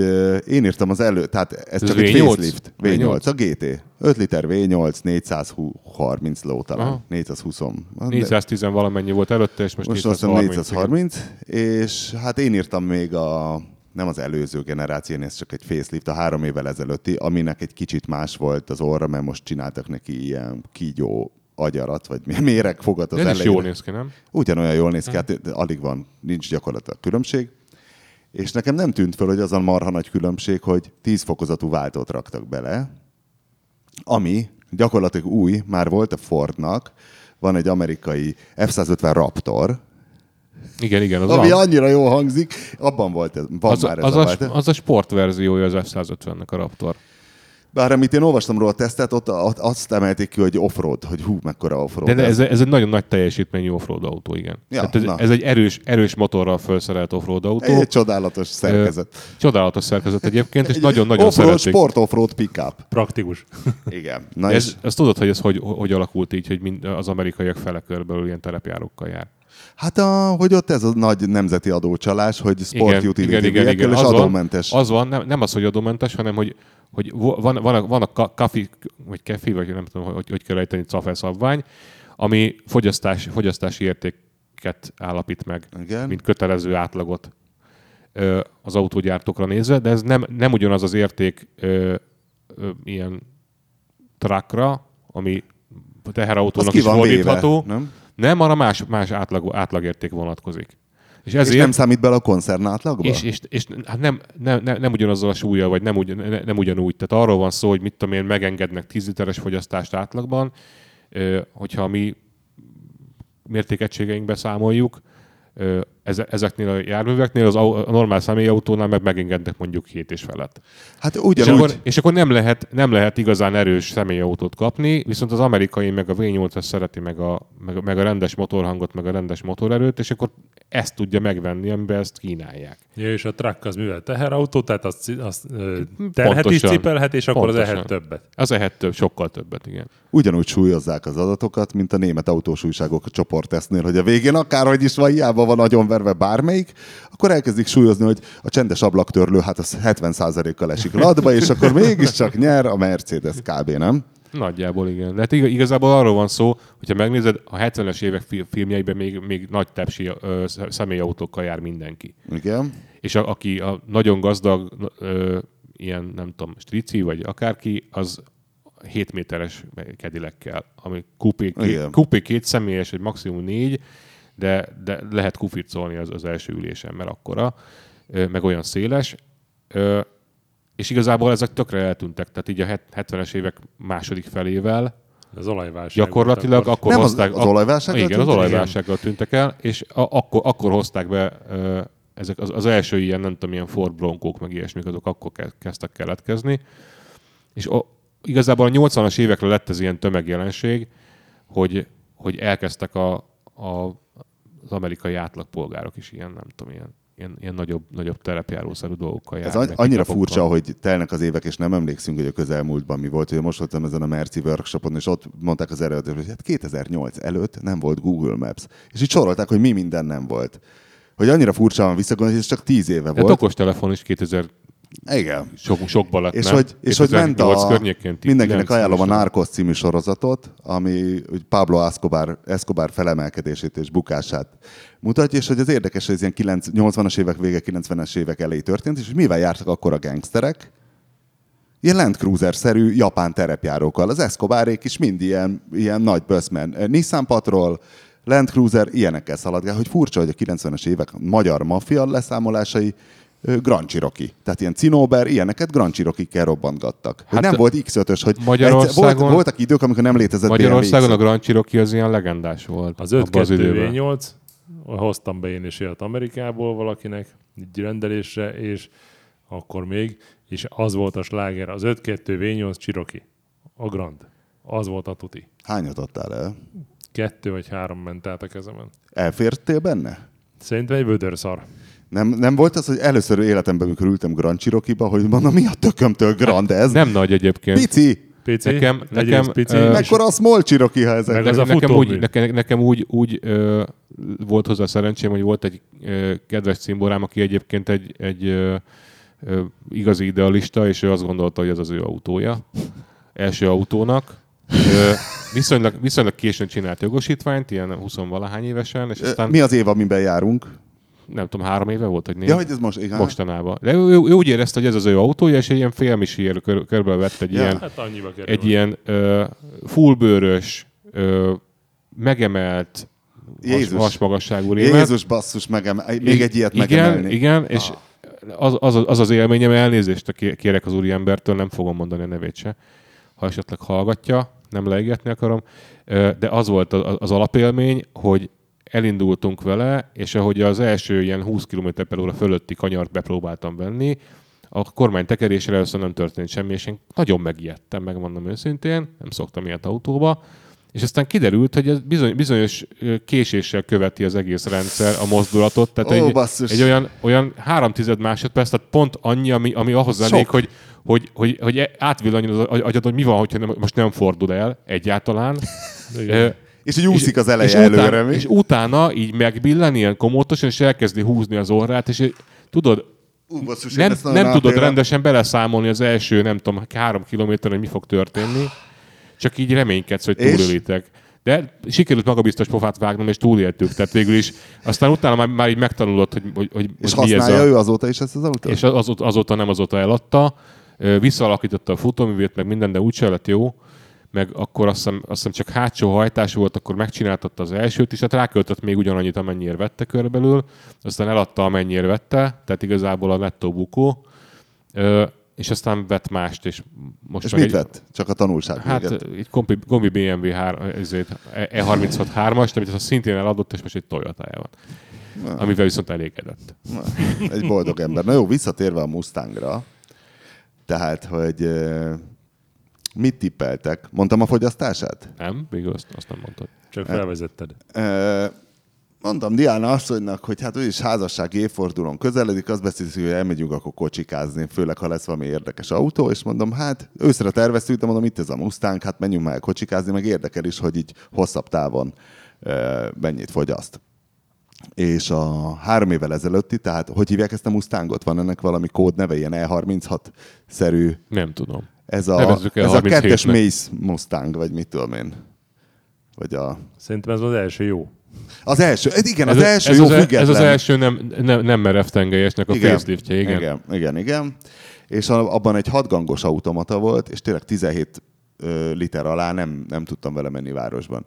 én írtam az elő, tehát ez Ez csak egy V8? facelift. V8, a GT. 5 liter V8, 430 ló talán. Aha. 420. De- 410 valamennyi volt előtte, és most, Most azt hiszem 430. 430, és hát én írtam még a nem az előző generáció, ez csak egy facelift, a három évvel ezelőtti, aminek egy kicsit más volt az orra, mert most csináltak neki ilyen kígyó agyarat, vagy méregfogat az De ez is jól néz ki, nem? Ugyanolyan jól néz ki, hát alig van, nincs gyakorlatilag különbség. És nekem nem tűnt föl, hogy az a marha nagy különbség, hogy 10 fokozatú váltót raktak bele, ami gyakorlatilag új, már volt a Fordnak, van egy amerikai F-150 Raptor, Igen, igen, az ami van. annyira jól hangzik, abban volt ez, van Az, már ez az, a, a, váltó. az a sportverziója az F-150-nek a Raptor. Bár amit én olvastam róla a tesztet, ott, azt emelték ki, hogy offroad, hogy hú, mekkora offroad. De, de ez, ez egy nagyon nagy teljesítményű offroad autó, igen. Ja, Tehát ez, na. ez egy erős, erős motorral felszerelt offroad autó. egy csodálatos szerkezet. Csodálatos szerkezet egyébként, és Egy nagyon-nagyon offroad, szeretik. sport offroad pickup. Praktikus. Igen. Na Ez, és, ezt tudod, hogy ez hogy, hogy alakult így, hogy mind, az amerikaiak fele körbelül ilyen terepjárókkal jár. Hát a, hogy ott ez a nagy nemzeti adócsalás, hogy sport igen, igen, igen, igen. és Az adómentes. Van, az van, nem, nem az, hogy adómentes, hanem hogy, hogy van, van, a, van a ka- kafi, vagy kefi, vagy nem tudom, hogy, hogy kell ejteni szabvány, ami fogyasztás, fogyasztási értéket állapít meg, Igen. mint kötelező átlagot az autógyártókra nézve, de ez nem, nem ugyanaz az érték ö, ö, ilyen truckra, ami teherautónak is fordítható. nem? Nem, arra más, más átlag, átlagérték vonatkozik. És És ezért, nem számít bele a koncern átlagba? és, és, és hát nem, nem, nem, nem ugyanazzal a súlya, vagy nem, ugy, ne- nem ugyanúgy. Tehát arról van szó, hogy mit tudom én, megengednek 10 literes fogyasztást átlagban, hogyha mi mértékegységeinkbe számoljuk, ezeknél a járműveknél, az a normál személyautónál meg megengednek mondjuk 7 és felett. Hát És ugyanúgy, akkor, és akkor nem, lehet, nem lehet igazán erős személyautót kapni, viszont az amerikai meg a V8-as szereti meg a, meg, a- meg a rendes motorhangot, meg a rendes motorerőt, és akkor ezt tudja megvenni, amiben ezt kínálják. Ja, és a truck az mivel teherautó, tehát azt, azt ö, terhet is Pontosan. cipelhet, és akkor az Pontosan. ehet többet. Az ehet több, sokkal többet, igen. ugyanúgy súlyozzák az adatokat, mint a német autós újságok a csoporttesztnél, hogy a végén akárhogy is van, hiába van nagyon verve bármelyik, akkor elkezdik súlyozni, hogy a csendes ablaktörlő, hát az 70%-kal esik ladba, és akkor mégiscsak nyer a Mercedes kb. nem? Nagyjából igen. De hát ig- igazából arról van szó, hogyha megnézed, a 70-es évek fi- filmjeiben még, még nagy tepsi ö, sz- személyautókkal jár mindenki. Igen. És a, aki a nagyon gazdag, ö, ilyen nem tudom, strici vagy akárki, az 7 méteres kedilekkel, ami kupé, két, kupé két személyes, vagy maximum négy, de, de lehet kufircolni az, az első ülésen, mert akkora, meg olyan széles. És igazából ezek tökre eltűntek, tehát így a het- 70-es évek második felével, Az olajválság. Gyakorlatilag volt akkor Nem, az- hozták... az olajválsággal Igen, az tűntek? olajválsággal tűntek el, és a, akkor, akkor hozták be ö, ezek az, az első ilyen, nem tudom, ilyen Ford Broncók, meg ilyesmik, azok akkor ke- kezdtek keletkezni. És a, igazából a 80-as évekre lett ez ilyen tömegjelenség, hogy, hogy elkezdtek a, a, az amerikai átlagpolgárok is ilyen, nem tudom, ilyen, ilyen, ilyen nagyobb, nagyobb terepjárószerű dolgokkal Ez anny- meg annyira pickupokkal. furcsa, hogy telnek az évek, és nem emlékszünk, hogy a közelmúltban mi volt. Ugye most voltam ezen a Merci workshopon, és ott mondták az előadók, hogy hát 2008 előtt nem volt Google Maps. És így sorolták, hogy mi minden nem volt. Hogy annyira furcsa van visszagondolni, hogy ez csak 10 éve volt. okostelefon is 2000 Igen. sok, sokba lett, És hogy, és hogy ment 2008 a... Mindenkinek 9 ajánlom a. Narcos című sorozatot, ami hogy Pablo Escobar, Escobar felemelkedését és bukását mutatja, és hogy az érdekes, hogy ez ilyen 9, 80-as évek vége, 90-es évek elejé történt, és hogy mivel jártak akkor a gangsterek? Ilyen Land Cruiser-szerű japán terepjárókkal. Az Escobarék is mind ilyen, ilyen nagy böszmen. Nissan Patrol, Land Cruiser, ilyenekkel szaladgál, hogy furcsa, hogy a 90-es évek magyar maffia leszámolásai Cherokee. Tehát ilyen Cinóber, ilyeneket Grand Cherokee-kkel robbantgattak. Hát nem volt X5-ös, hogy Magyarországon- egyszer- volt, voltak idők, amikor nem létezett Magyarországon BMW a Grand Cherokee az ilyen legendás volt. Az abban 5 időben. 8 hoztam be én is ilyet Amerikából valakinek, egy rendelésre, és akkor még, és az volt a sláger, az 5-2-V8 Cherokee, a Grand. Az volt a tuti. Hányat adtál el? Kettő vagy három ment át a kezemen. Elfértél benne? Szerintem egy vödörszar. Nem, nem volt az, hogy először életemben, amikor ültem Grand Cherokee-ba, hogy mondom, mi a tökömtől Grand ez? Nem nagy egyébként. Pici! Pici, Nekem- nekem, pici, és Mekkora a small Cherokee, ha ezek? Az a nekem, úgy, nekem, nekem úgy, úgy ö, volt hozzá szerencsém, hogy volt egy ö, kedves cimborám, aki egyébként egy, egy ö, ö, igazi idealista, és ő azt gondolta, hogy ez az ő autója. Első autónak. Ö, viszonylag, viszonylag későn csinált jogosítványt, ilyen 20 valahány évesen, és aztán Mi az év, amiben járunk? Nem tudom, három éve volt, vagy négy? Ja, hogy ez most, igen. Mostanában. De ő, ő, ő, úgy érezte, hogy ez az ő autója, és egy ilyen félmisiért kör, körbe vett egy Ja. ilyen hát egy ilyen ö, fullbőrös, ö, megemelt has, Jézus. hasmagasságú rémet. Jézus basszus, megem, még egy ilyet igen, megemelni. Igen, és az, az, az, az élményem, elnézést ké- kérek az úriembertől, nem fogom mondani a nevét se, ha esetleg hallgatja, nem leégetni akarom, de az volt az, az alapélmény, hogy elindultunk vele, és ahogy az első ilyen 20 km per óra fölötti kanyart bepróbáltam venni, a kormány tekerésre először nem történt semmi, és én nagyon megijedtem, megmondom őszintén, nem szoktam ilyet autóba, és aztán kiderült, hogy ez bizony, bizonyos késéssel követi az egész rendszer a mozdulatot, tehát Ó, egy, basszus. egy olyan, olyan három tized másodperc, tehát pont annyi, ami, ami ahhoz lennék, hogy, hogy, hogy, hogy átvillanjon az agy- agyad, hogy mi van, hogyha nem, most nem fordul el egyáltalán. És így úszik az eleje és előre, utána, mi? és utána így megbillen ilyen komótosan, és elkezdi húzni az orrát, és így, tudod, Ú, basszus, nem, nem tudod átélem. rendesen beleszámolni az első, nem tudom, három kilométeren, hogy mi fog történni, csak így reménykedsz, hogy túlélitek. De sikerült magabiztos pofát vágnom, és túléltük, tehát végül is. Aztán utána már, már így megtanulod, hogy, hogy, hogy, És hogy mi ez használja a... ő azóta is ezt az autót? És azóta, azóta nem, azóta eladta. Visszaalakította a futóművét, meg minden, de úgyse lett jó. Meg akkor azt hiszem, azt hiszem csak hátsó hajtás volt, akkor megcsináltatta az elsőt is, tehát ráköltött még ugyanannyit, amennyire vette körülbelül, aztán eladta, amennyire vette, tehát igazából a nettó bukó, Ö, és aztán vett mást, és most És mit egy, vett? Csak a tanulság Hát véget. egy kombi, kombi BMW 3, ezért, E36 3-as, amit azt szintén eladott, és most egy toyota van. Amivel viszont elégedett. Na, egy boldog ember. Na jó, visszatérve a Mustangra. Tehát, hogy mit tippeltek? Mondtam a fogyasztását? Nem? Végül azt, azt nem mondtad. Csak felvezetted. Eh, Mondtam Diana asszonynak, hogy hát ő is házassági évfordulón közeledik, azt beszélsz, hogy elmegyünk akkor kocsikázni, főleg ha lesz valami érdekes autó, és mondom, hát őszre terveztük, de mondom, itt ez a Mustang, hát menjünk már kocsikázni, meg érdekel is, hogy így hosszabb távon eh, mennyit fogyaszt. És a három évvel ezelőtti, tehát hogy hívják ezt a Mustangot? Van ennek valami kódneve, ilyen E36-szerű, Nem tudom. Ez a, ez a E37-nek. kettes Mace Mustang, vagy mit tudom én. Vagy a... Szerintem ez az első jó. Az első, ez igen, az ez, első ez jó az, e- független. Ez az első nem, nem, nem merev tengelyesnek a faceliftje, igen. igen. Igen, igen. És abban egy hatgangos automata volt, és tényleg 17 ö, liter alá nem, nem tudtam vele menni városban.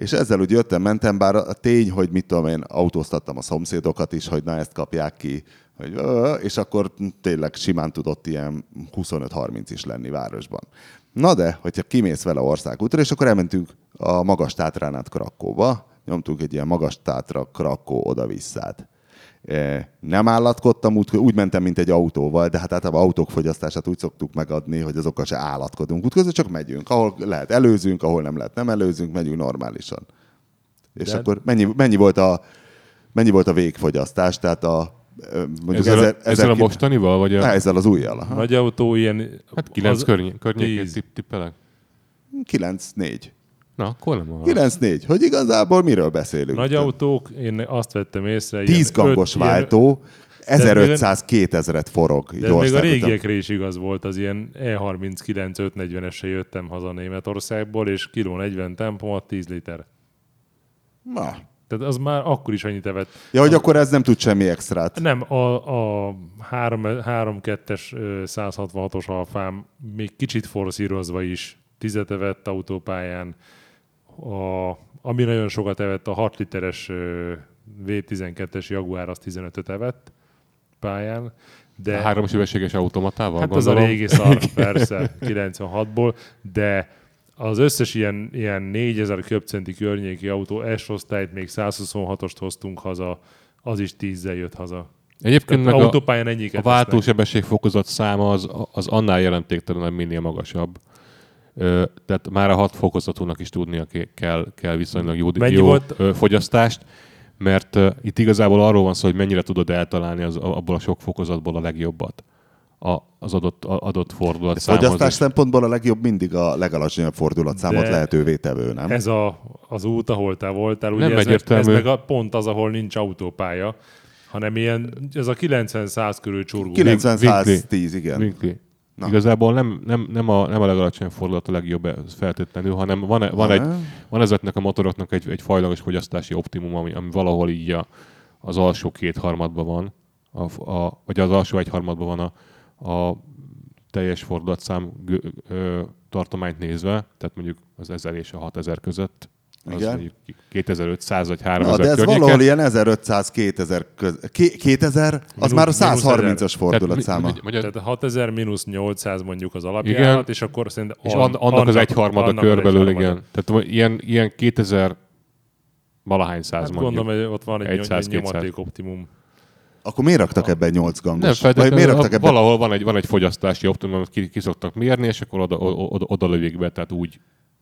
És ezzel úgy jöttem, mentem, bár a tény, hogy mit tudom én, autóztattam a szomszédokat is, hogy na ezt kapják ki, hogy, és akkor tényleg simán tudott ilyen 25-30 is lenni városban. Na de, hogyha kimész vele országútra, és akkor elmentünk a magas tátrán át Krakóba, nyomtunk egy ilyen magas tátra Krakó oda-visszát. E, Nem állatkodtam, úgy, úgy mentem, mint egy autóval, de hát általában autók fogyasztását úgy szoktuk megadni, hogy azokkal se állatkodunk. Útközben csak megyünk. Ahol lehet előzünk, ahol nem lehet nem előzünk, megyünk normálisan. És De- akkor mennyi, mennyi, volt a, mennyi volt a végfogyasztás? Tehát a ö, mondjuk Ezzel, ezer, a, ezzel a mostanival, vagy a... Ezzel az újjal. aha. Nagy autó ilyen... Hát 9 az- körny- környékén tippelek. 9-4. Na, akkor nem van. 9-4. Hogy igazából miről beszélünk? Nagy autók, én azt vettem észre... 10 gangos öt váltó, 1500-2000-et forog. De még a régiekre is igaz volt, az ilyen E E39 540-esre jöttem haza Németországból, és kiló 40 tempomat 10 liter. Na. Tehát az már akkor is annyit evett. Ja, hogy akkor ez nem tud semmi extrát. Nem, a, a 3-2-es 166-os alfám még kicsit forszírozva is tizet evett autópályán. A, ami nagyon sokat evett, a 6 literes ö, V12-es Jaguar az 15-öt evett pályán. De, A három sebességes automatával, Hát gondolom. az a régi szar, persze, 96-ból, de az összes ilyen, ilyen 4000 köbcenti környéki autó S-osztályt, még 126-ost hoztunk haza, az is 10-zel jött haza. Egyébként Tehát meg a, autópályán ennyiket a váltósebesség fokozat száma az, az annál jelentéktelenebb, minél magasabb. Tehát már a hat fokozatúnak is tudnia ke- kell, kell viszonylag jó, Mennyi jó volt? fogyasztást, mert itt igazából arról van szó, hogy mennyire tudod eltalálni az, abból a sok fokozatból a legjobbat a, az adott, a, adott fordulat De fogyasztás szempontból a legjobb mindig a legalacsonyabb fordulatszámot De- lehetővé tevő, nem? Ez a, az út, ahol te voltál, ugye Nem ez, meg, ez meg a, pont az, ahol nincs autópálya, hanem ilyen, ez a 90-100 körül csurgó. 90-110, igen. Winkli. Igazából nem, nem, nem, a, nem a legalacsonyabb fordulat a legjobb feltétlenül, hanem van, van, egy, van ezeknek a motoroknak egy, egy fajlagos fogyasztási optimum, ami, ami valahol így a, az alsó kétharmadban van, a, a, vagy az alsó egyharmadban van a, a teljes fordulatszám gö- ö, tartományt nézve, tehát mondjuk az 1000 és a 6000 között, Igen. mondjuk 2500 vagy Na, 3000 de ez környéken. valahol ilyen 1500-2000 köz... Ké- 2000? Az már a mínusz 130-as fordulatszáma. Tehát, magyar, Tehát 6000 mínusz 800 mondjuk az alapjárat, Igen. és akkor szerintem És an, annak, az egyharmada annak az körbelül, egyharmada. igen. Tehát ilyen, ilyen 2000 valahány száz Hát mondjuk. gondolom, hogy ott van egy 100, 100, nyomaték optimum. Akkor miért raktak ebben 8 gangos? Nem Vagy feltétlenül, miért raktak ebben... valahol van egy, van egy fogyasztási optimum, amit ki, ki szoktak mérni, és akkor oda, oda, oda lövik be, tehát úgy,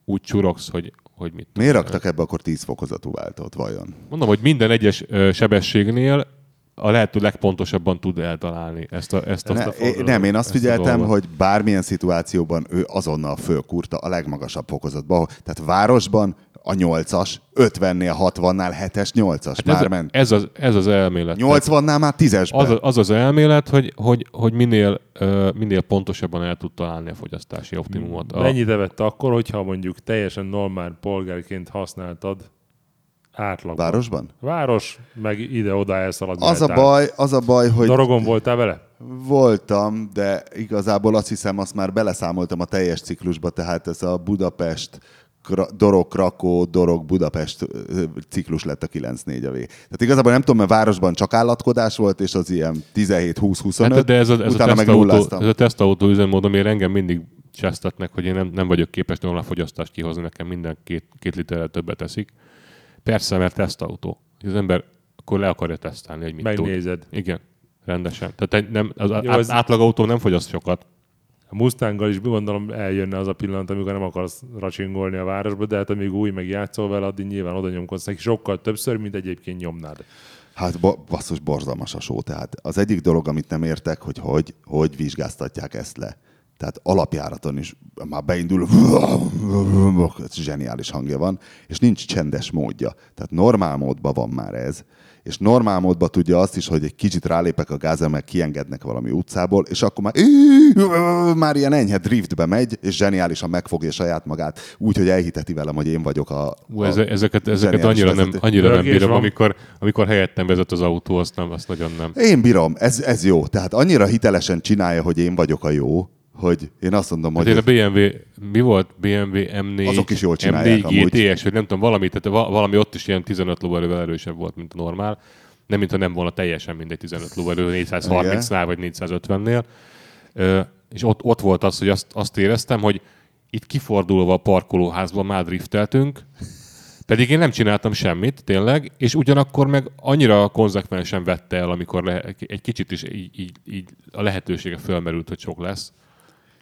úgy csurogsz, hogy, hogy mit. Miért raktak ebbe akkor 10 fokozatú váltót, vajon? Mondom, hogy minden egyes ö, sebességnél a lehető legpontosabban tud eltalálni ezt a, ezt Ne, a é- nem, én azt figyeltem, hogy bármilyen szituációban ő azonnal fölkurta a legmagasabb fokozatba. Tehát városban a 8-as, 50-nél, 60-nál 7-es, 8-as hát már ez, ment. ez, az, ez az elmélet. 80-nál már 10-esbe. Az, az az elmélet, hogy, hogy, hogy minél, uh, minél pontosabban el tud találni a fogyasztási optimumot. A, Mennyit evett akkor, hogyha mondjuk teljesen normál polgárként használtad átlagban? Városban? Város, meg ide-oda elszaladni. Az a baj, az a baj, hogy Dorogon voltál vele? voltam, de igazából azt hiszem, azt már beleszámoltam a teljes ciklusba, tehát ez a Budapest, Dorog, Krakó, Dorog, Budapest ciklus lett a 9-4 a vég. Tehát igazából nem tudom, mert városban csak állatkodás volt, és az ilyen 17-20-25, Hát, de ez a, ez a utána meg tesztautó, nulláztam. ez a tesztautó üzemmód, amire engem mindig csesztetnek, hogy én nem, nem vagyok képes normál fogyasztást kihozni, nekem minden két, két literrel többet teszik. Persze, mert tesztautó. Az ember akkor le akarja tesztelni, hogy mit Megnézed. tud. Igen, rendesen. Tehát nem, az Jó, át, ez- átlagautó nem fogyaszt sokat. A Mustanggal is gondolom eljönne az a pillanat, amikor nem akarsz racsingolni a városba, de hát amíg új, meg játszol vele, addig nyilván oda nyomkodsz neki sokkal többször, mint egyébként nyomnád. Hát basszus, borzalmas a só. Tehát az egyik dolog, amit nem értek, hogy hogy, hogy vizsgáztatják ezt le. Tehát alapjáraton is már beindul, zseniális hangja van, és nincs csendes módja. Tehát normál módban van már ez, és normál módban tudja azt is, hogy egy kicsit rálépek a gázra, meg kiengednek valami utcából, és akkor már, már ilyen enyhe driftbe megy, és zseniálisan megfogja saját magát, úgy, hogy elhiteti velem, hogy én vagyok a, Ú, a ez, ezeket, ezeket annyira nem, annyira nem bírom, amikor, amikor helyettem vezet az autó, azt, nem, azt nagyon nem. Én bírom, ez, ez jó. Tehát annyira hitelesen csinálja, hogy én vagyok a jó, hogy én azt mondom, Hát hogy én a BMW, mi volt? BMW M4, Azok is jól csinálják M4 amúgy. GTS, vagy nem tudom, valami, tehát va- valami ott is ilyen 15 lóerővel erősebb volt, mint a normál. Nem, mintha nem volna teljesen mindegy 15 lóerő 430-nál vagy 450-nél. Ö, és ott, ott volt az, hogy azt, azt éreztem, hogy itt kifordulva a parkolóházban már drifteltünk, pedig én nem csináltam semmit, tényleg, és ugyanakkor meg annyira konzekvensen vette el, amikor le, egy kicsit is így, így, így a lehetősége fölmerült, hogy sok lesz.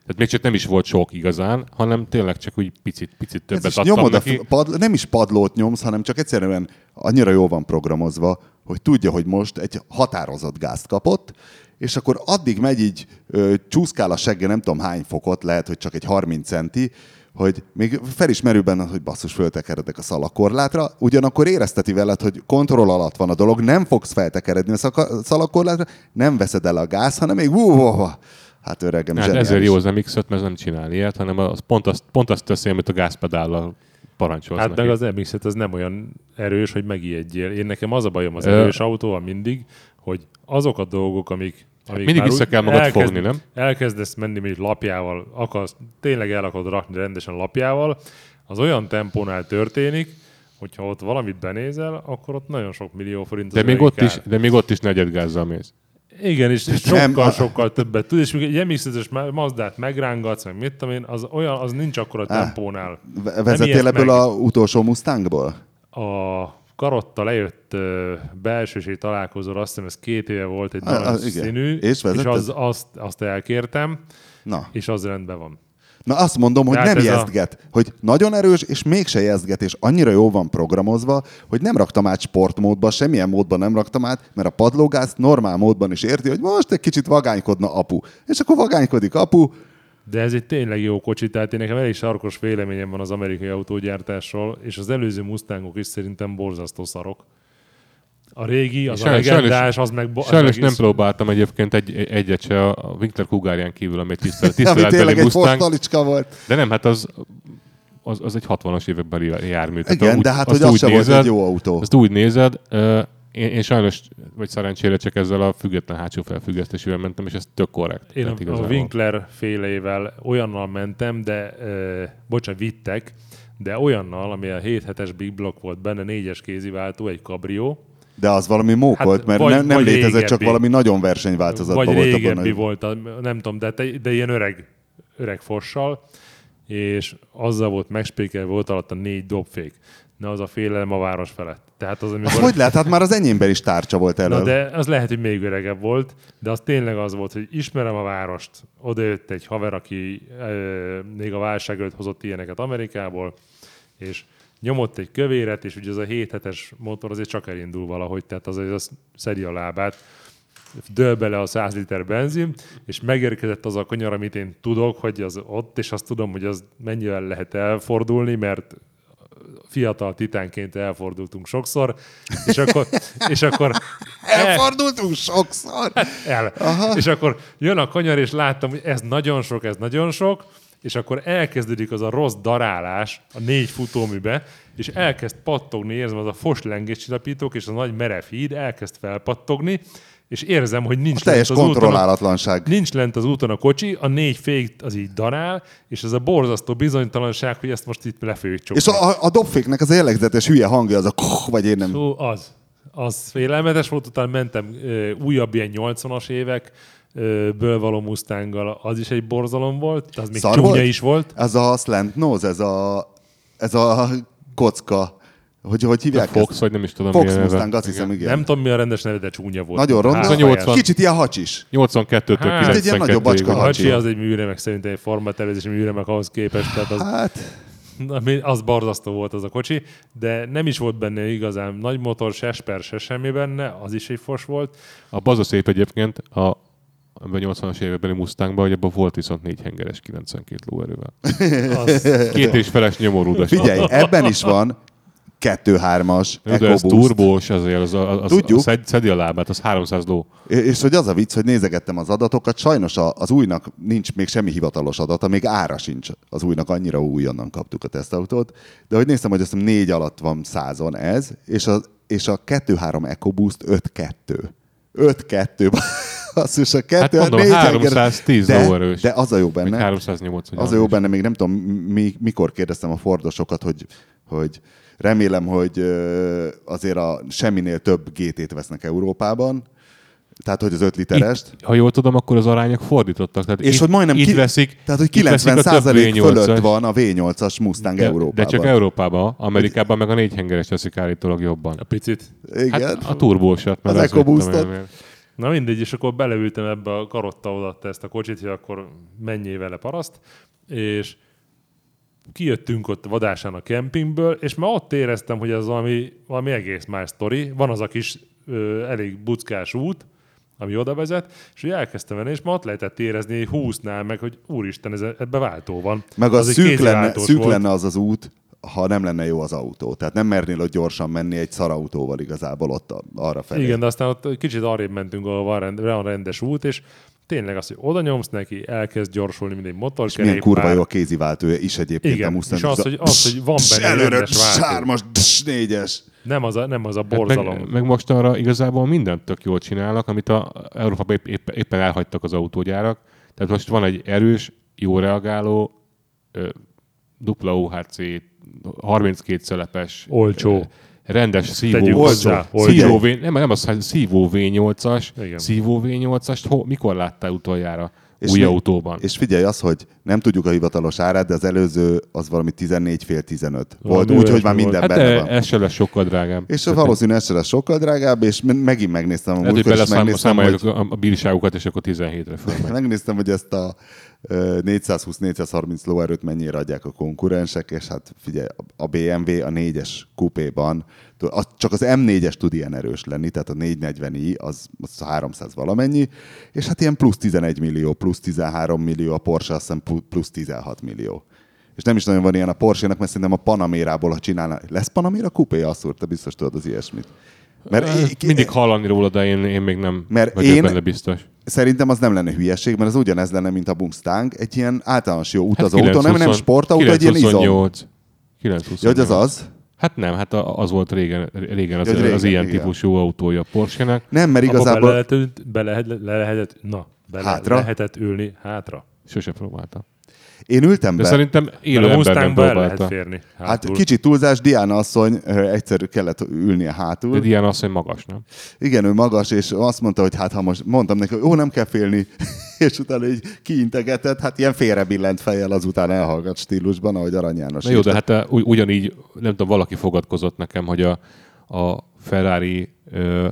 Tehát még csak nem is volt sok igazán, hanem tényleg csak úgy picit, picit többet adtam nyomod a neki. f- pad, nem is padlót nyomsz, hanem csak egyszerűen annyira jól van programozva, hogy tudja, hogy most egy határozott gázt kapott, és akkor addig megy így, ö, csúszkál a segge nem tudom hány fokot, lehet, hogy csak egy 30 centi, hogy még fel is merül benne, hogy basszus, föltekeredek a szalakorlátra, ugyanakkor érezteti veled, hogy kontroll alatt van a dolog, nem fogsz feltekeredni a szalakorlátra, nem veszed el a gáz, hanem még hú, hú, hú. Hát öregem, Hát ezért jó az MX-5, mert ez nem csinál ilyet, hanem az pont, azt, pont azt teszi, amit a gázpedállal parancsolsz Hát neki. meg az mx ez nem olyan erős, hogy megijedjél. Én nekem az a bajom az Ö- erős autóval mindig, hogy azok a dolgok, amik, amik mindig már vissza kell magad fogni, nem? Elkezdesz menni még lapjával, akarsz, tényleg el akarod rakni rendesen lapjával, az olyan tempónál történik, hogyha ott valamit benézel, akkor ott nagyon sok millió forint az de, még ott kár. is, de még ott is negyed gázzal mész. Igen, és Nem, sokkal, a- sokkal többet tud, és még egy MX-es Mazdát megrángatsz, meg mit tudom én, az olyan, az nincs akkor a tempónál. Ve- Nem Vezettél ijed ebből meg. a utolsó Mustangból? a karotta lejött uh, belsőség találkozóra, azt hiszem ez két éve volt, egy igen. színű, És és az, azt, azt elkértem, Na. és az rendben van. Na azt mondom, hogy Tehát nem ez a- hogy nagyon erős, és mégse jezdget, és annyira jó van programozva, hogy nem raktam át sportmódba, semmilyen módban nem raktam át, mert a padlógáz normál módban is érti, hogy most egy kicsit vagánykodna apu. És akkor vagánykodik apu, De ez egy tényleg jó kocsi, tehát én nekem elég sarkos véleményem van az amerikai autógyártásról, és az előző Mustangok is szerintem borzasztó szarok. A régi, az Sajnos- a legendás, az meg... bo- az Sajnos meg nem próbáltam egyébként egy, egyet se a Winkler Kugárján kívül, ami egy tisztelet, tiszteletbeli Mustang. volt. De nem, hát az, az, az egy 60-as évekbeli jármű. Tehát Igen, úgy- de hát hogy az úgy se volt nézed- egy jó autó. Azt úgy nézed, ö, én, én sajnos, vagy szerencsére csak ezzel a független hátsó felfüggesztésűvel mentem, és ez tök korrekt. Én Tehát a, a. Winkler félével olyannal mentem, de, ö, bocsánat, vittek, de olyannal, ami a 7 hetes Big Block volt benne, négyes kéziváltó, egy kabrió, De az valami mók Hát, volt, mert vagy- nem, nem vagy létezett, csak régebbi. valami nagyon versenyváltozatban vagy volt abban. régebbi volt, a, nem tudom, de, de ilyen öreg, öreg fossal, és azzal volt megspékelve, volt alatt a négy dobfék. Na, az a félelem a város felett. Tehát az, amikor... hogy lehet? Hát már az enyémben is tárcsa volt elől. Na de az lehet, hogy még öregebb volt, de az tényleg az volt, hogy ismerem a várost. Oda jött egy haver, aki e, még a válság előtt hozott ilyeneket Amerikából, és nyomott egy kövéret, és ugye az a 7 hetes motor azért csak elindul valahogy, tehát azért az szedi a lábát, dől bele a 100 liter benzin, és megérkezett az a kanyar, amit én tudok, hogy az ott, és azt tudom, hogy az mennyivel lehet elfordulni, mert fiatal titánként elfordultunk sokszor, és akkor, és akkor Elfordultunk sokszor! el. És akkor jön a kanyar, és láttam, hogy ez nagyon sok, ez nagyon sok, és akkor elkezdődik az a rossz darálás a négy futóműbe, és elkezd pattogni, érzem, az a fos lengéscsillapítók és a nagy merev híd elkezd felpattogni, és érzem, hogy nincs Teljes lent az úton a, kontrollálatlanság. nincs lent az úton a kocsi, a négy fék az így darál, és ez a borzasztó bizonytalanság, hogy ezt most itt le fogjuk csukni. És a, a, a dobféknek az a jellegzetes hülye hangja, az a koh, vagy én nem. Szó, az. Az félelmetes volt, utána mentem ö, újabb ilyen 80-as évek, ből való Mustanggal, az is egy borzalom volt, az még Szar csúnya volt? is volt. Ez a slant nose, ez a, ez a kocka. Hogy, hogy A hívják Fox, ezt? vagy nem is tudom Fox neve. Mustang, azt hiszem, igen. Nem tudom, mi a rendes neve, de csúnya volt. Nagyon ronda. Hátfájás. Ez a 80. Kicsit ilyen hacsis. 82-től Hát, egy ilyen nagyobb 92-ig bacska hacsi. hacsi az egy műremek, szerintem egy formatervezési műremek ahhoz képest, tehát az, Hát, az borzasztó volt az a kocsi, de nem is volt benne igazán nagy motor, se sper, se semmi benne, az is egy fos volt. A baza szép egyébként a ebben a 80-as évekbeli Mustangban, hogy abban volt viszont négy hengeres 92 lóerővel. Az, Két és feles nyomorúdas. figyelj, ebben is van 2-3-as De ez turbós, azért az, az, az, Tudjuk. az szed, szedi a lábát, az 300 ló. És hogy az a vicc, hogy nézegettem az adatokat, sajnos a- az újnak nincs még semmi hivatalos adata, még ára sincs az újnak, annyira újonnan kaptuk a tesztautót, de hogy néztem, hogy azt hiszem négy alatt van százon ez, és a, és a 2-3 EcoBoost 5-2. 5-2. Is a kettő, Hát mondom, négy 310 de, lóerős. de az a jó benne, 308. hogy az a jó benne, még nem tudom, mi, mikor kérdeztem a fordosokat, hogy, hogy remélem, hogy azért a semminél több GT-t vesznek Európában, Tehát, hogy az 5 literest. Itt, ha jól tudom, akkor az arányok fordítottak. Tehát És itt, hogy majdnem itt ki- veszik, Tehát, hogy itt veszik 90 a több százalék V8-as. fölött van a V8-as Mustang de, Európában. de csak Európában, Amerikában meg a négy hengeres teszik állítólag jobban. A picit. Igen. Hát a turbósat. Az vettem EcoBoostot. Na mindegy, és akkor beleültem ebbe a karotta odatta ezt a kocsit, hogy akkor menjél vele paraszt, és kijöttünk ott vadásán a kempingből, és már ott éreztem, hogy ez valami, valami egész más sztori. Van az a kis ö, elég buckás út, ami oda vezet, és hogy elkezdtem venni, és már ott lehetett érezni 20-nál meg, hogy úristen, ez, ebbe váltó van. Meg az, egy szűk, lenne, szűk volt. lenne az az út, ha nem lenne jó az autó. Tehát nem mernél ott gyorsan menni egy szarautóval igazából ott arra felé. Igen, de aztán ott kicsit arrébb mentünk, ahol van, rend, van rendes út, és tényleg az, hogy oda nyomsz neki, elkezd gyorsulni, mint egy És milyen kurva jó a kéziváltója is egyébként Igen, a Mustang. és az, hogy, az, hogy van benne előre, rendes váltó. sármas, négyes. Nem az a, nem az a Hát borzalom. meg, meg most arra igazából mindent tök jól csinálnak, amit a Európában épp, épp, éppen elhagytak az autógyárak. Tehát most van egy erős, jó reagáló, ö, dupla OHC, 32 szelepes, Olcsó. ö, rendes szívó, hozzá, szívó, olcsó. V, nem, nem az, szívó V8-as, Igen. szívó V8-ast, ho, mikor láttál utoljára És új mi- autóban? És figyelj az, hogy nem tudjuk a hivatalos árát, de az előző az valami 14 fél 15. Volt Valami úgy, hogy már minden hát benne de van. ez se lesz sokkal drágább. És Tehát valószínűleg ez se lesz sokkal drágább, és me- megint megnéztem a múltkor, és megnéztem, hogy, a, bírságokat, és akkor 17-re föl. megnéztem, hogy ezt a 420-430 lóerőt mennyire adják a konkurensek, és hát figyelj, a BMW a 4-es kupéban, csak az M4-es tud ilyen erős lenni, tehát a 440i az, az 300 valamennyi, és hát ilyen plusz 11 millió, plusz 13 millió, a Porsche azt hiszem plu- plusz 16 millió. És nem is nagyon van ilyen a Porsche-nak, mert szerintem a Panamérából, ha csinálna, lesz Panamera kupé, asszúr, te biztos tudod az ilyesmit. Mert é- Mindig hallani róla, de én, én még nem Mert vagyok én- benne biztos. Szerintem az nem lenne hülyeség, mert az ugyanez lenne, mint a Mustang, egy ilyen általános jó Hát utazóautó, nem, nem 920 sportautó, egy ilyen izom. 928. 928. Ja, hogy az az? Hát nem, hát az volt régen, régen az, Ja, régen, az ilyen igen. típusú autója a Porsche-nek. Nem, mert Abba igazából... bele lehetett, be lehet, le lehetett, na, bele Hátra? lehetett ülni hátra. Sose próbáltam. Én ültem De be. szerintem élő Mert a ember nem Mustangba el lehet próbálta. férni Hát hátul. kicsit túlzás, Diana asszony ö, egyszer kellett ülnie hátul. De Diana hogy magas, nem? Igen, ő magas, és azt mondta, hogy hát ha most mondtam neki, hogy ó, nem kell félni, és utána így kiintegetett, hát ilyen félrebillent fejjel azután elhallgat stílusban, ahogy Arany János Na jó, de hát ugy- ugyanígy, nem tudom, valaki fogadkozott nekem, hogy a, a Ferrari uh,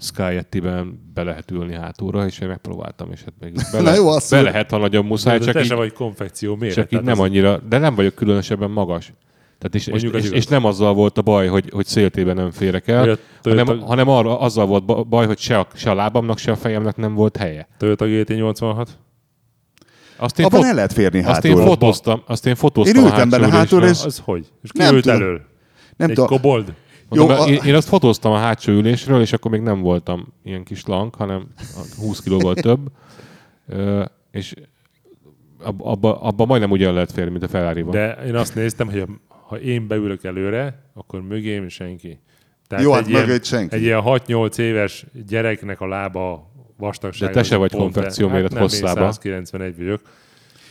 Skyettiben be lehet ülni hátulra, és én megpróbáltam, és hát még be, Na lehet, jó, azt be lehet, ha nagyon muszáj, de csak te így, vagy konfekció méret. csak így nem az- annyira, de nem vagyok különösebben magas. Tehát és, és, Mondjuk az és, igaz. és, nem azzal volt a baj, hogy, hogy széltében nem férek el, Toyota- hanem, Toyota- hanem arra, azzal volt ba- baj, hogy se a, se a lábamnak, se a fejemnek nem volt helye. Toyota GT86. Azt én, Abban fot, el lehet férni azt én hátul. fotóztam, azt én fotóztam Én ültem bele hátul, és- Az hogy? És ki Nem ült tudom. elől? Nem Egy tudom. kobold? Mondom, Jó, a- én, én azt fotóztam a hátsó ülésről, és akkor még nem voltam ilyen kis lang, hanem a 20 kilóval több. Ö, és ab- abba, abba majdnem ugyan lehet férni, mint a ferrari De én azt néztem, hogy ha én beülök előre, akkor mögém senki. Jó, hát egy ilyen, mögött senki. Egy ilyen 6-8 éves gyereknek a lába vastagsága. De te se vagy pont, konfekció de- méret hát hosszába. Én 191 vagyok.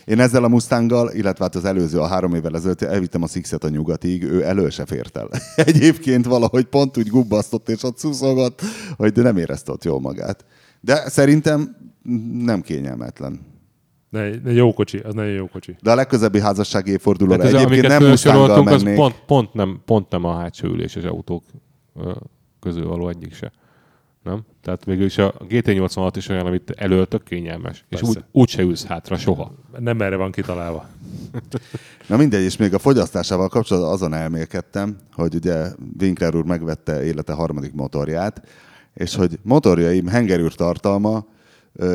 Én ezzel a Mustanggal, illetve hát az előző, a három évvel ezelőtt elvittem a Sixet a nyugatig, ő elő se fért el. Egyébként valahogy pont úgy gubbasztott és ott szuszogott, hogy de nem érezte ott jól magát. De szerintem nem kényelmetlen. Ne, ne, jó kocsi, az nagyon jó kocsi. De a legközelebbi házassági évfordulóra ez, egyébként nem Mustanggal felsoroltunk, az mennék. pont, pont, nem, pont nem a hátsó üléses autók közül való egyik se. Nem? Tehát mégis a GT86 is olyan, amit elől tök kényelmes. És Persze. úgy, úgy se ülsz hátra soha. Nem erre van kitalálva. Na mindegy, és még a fogyasztásával kapcsolatban azon elmélkedtem, hogy ugye Winkler úr megvette élete harmadik motorját, és hogy motorjaim hengerűr tartalma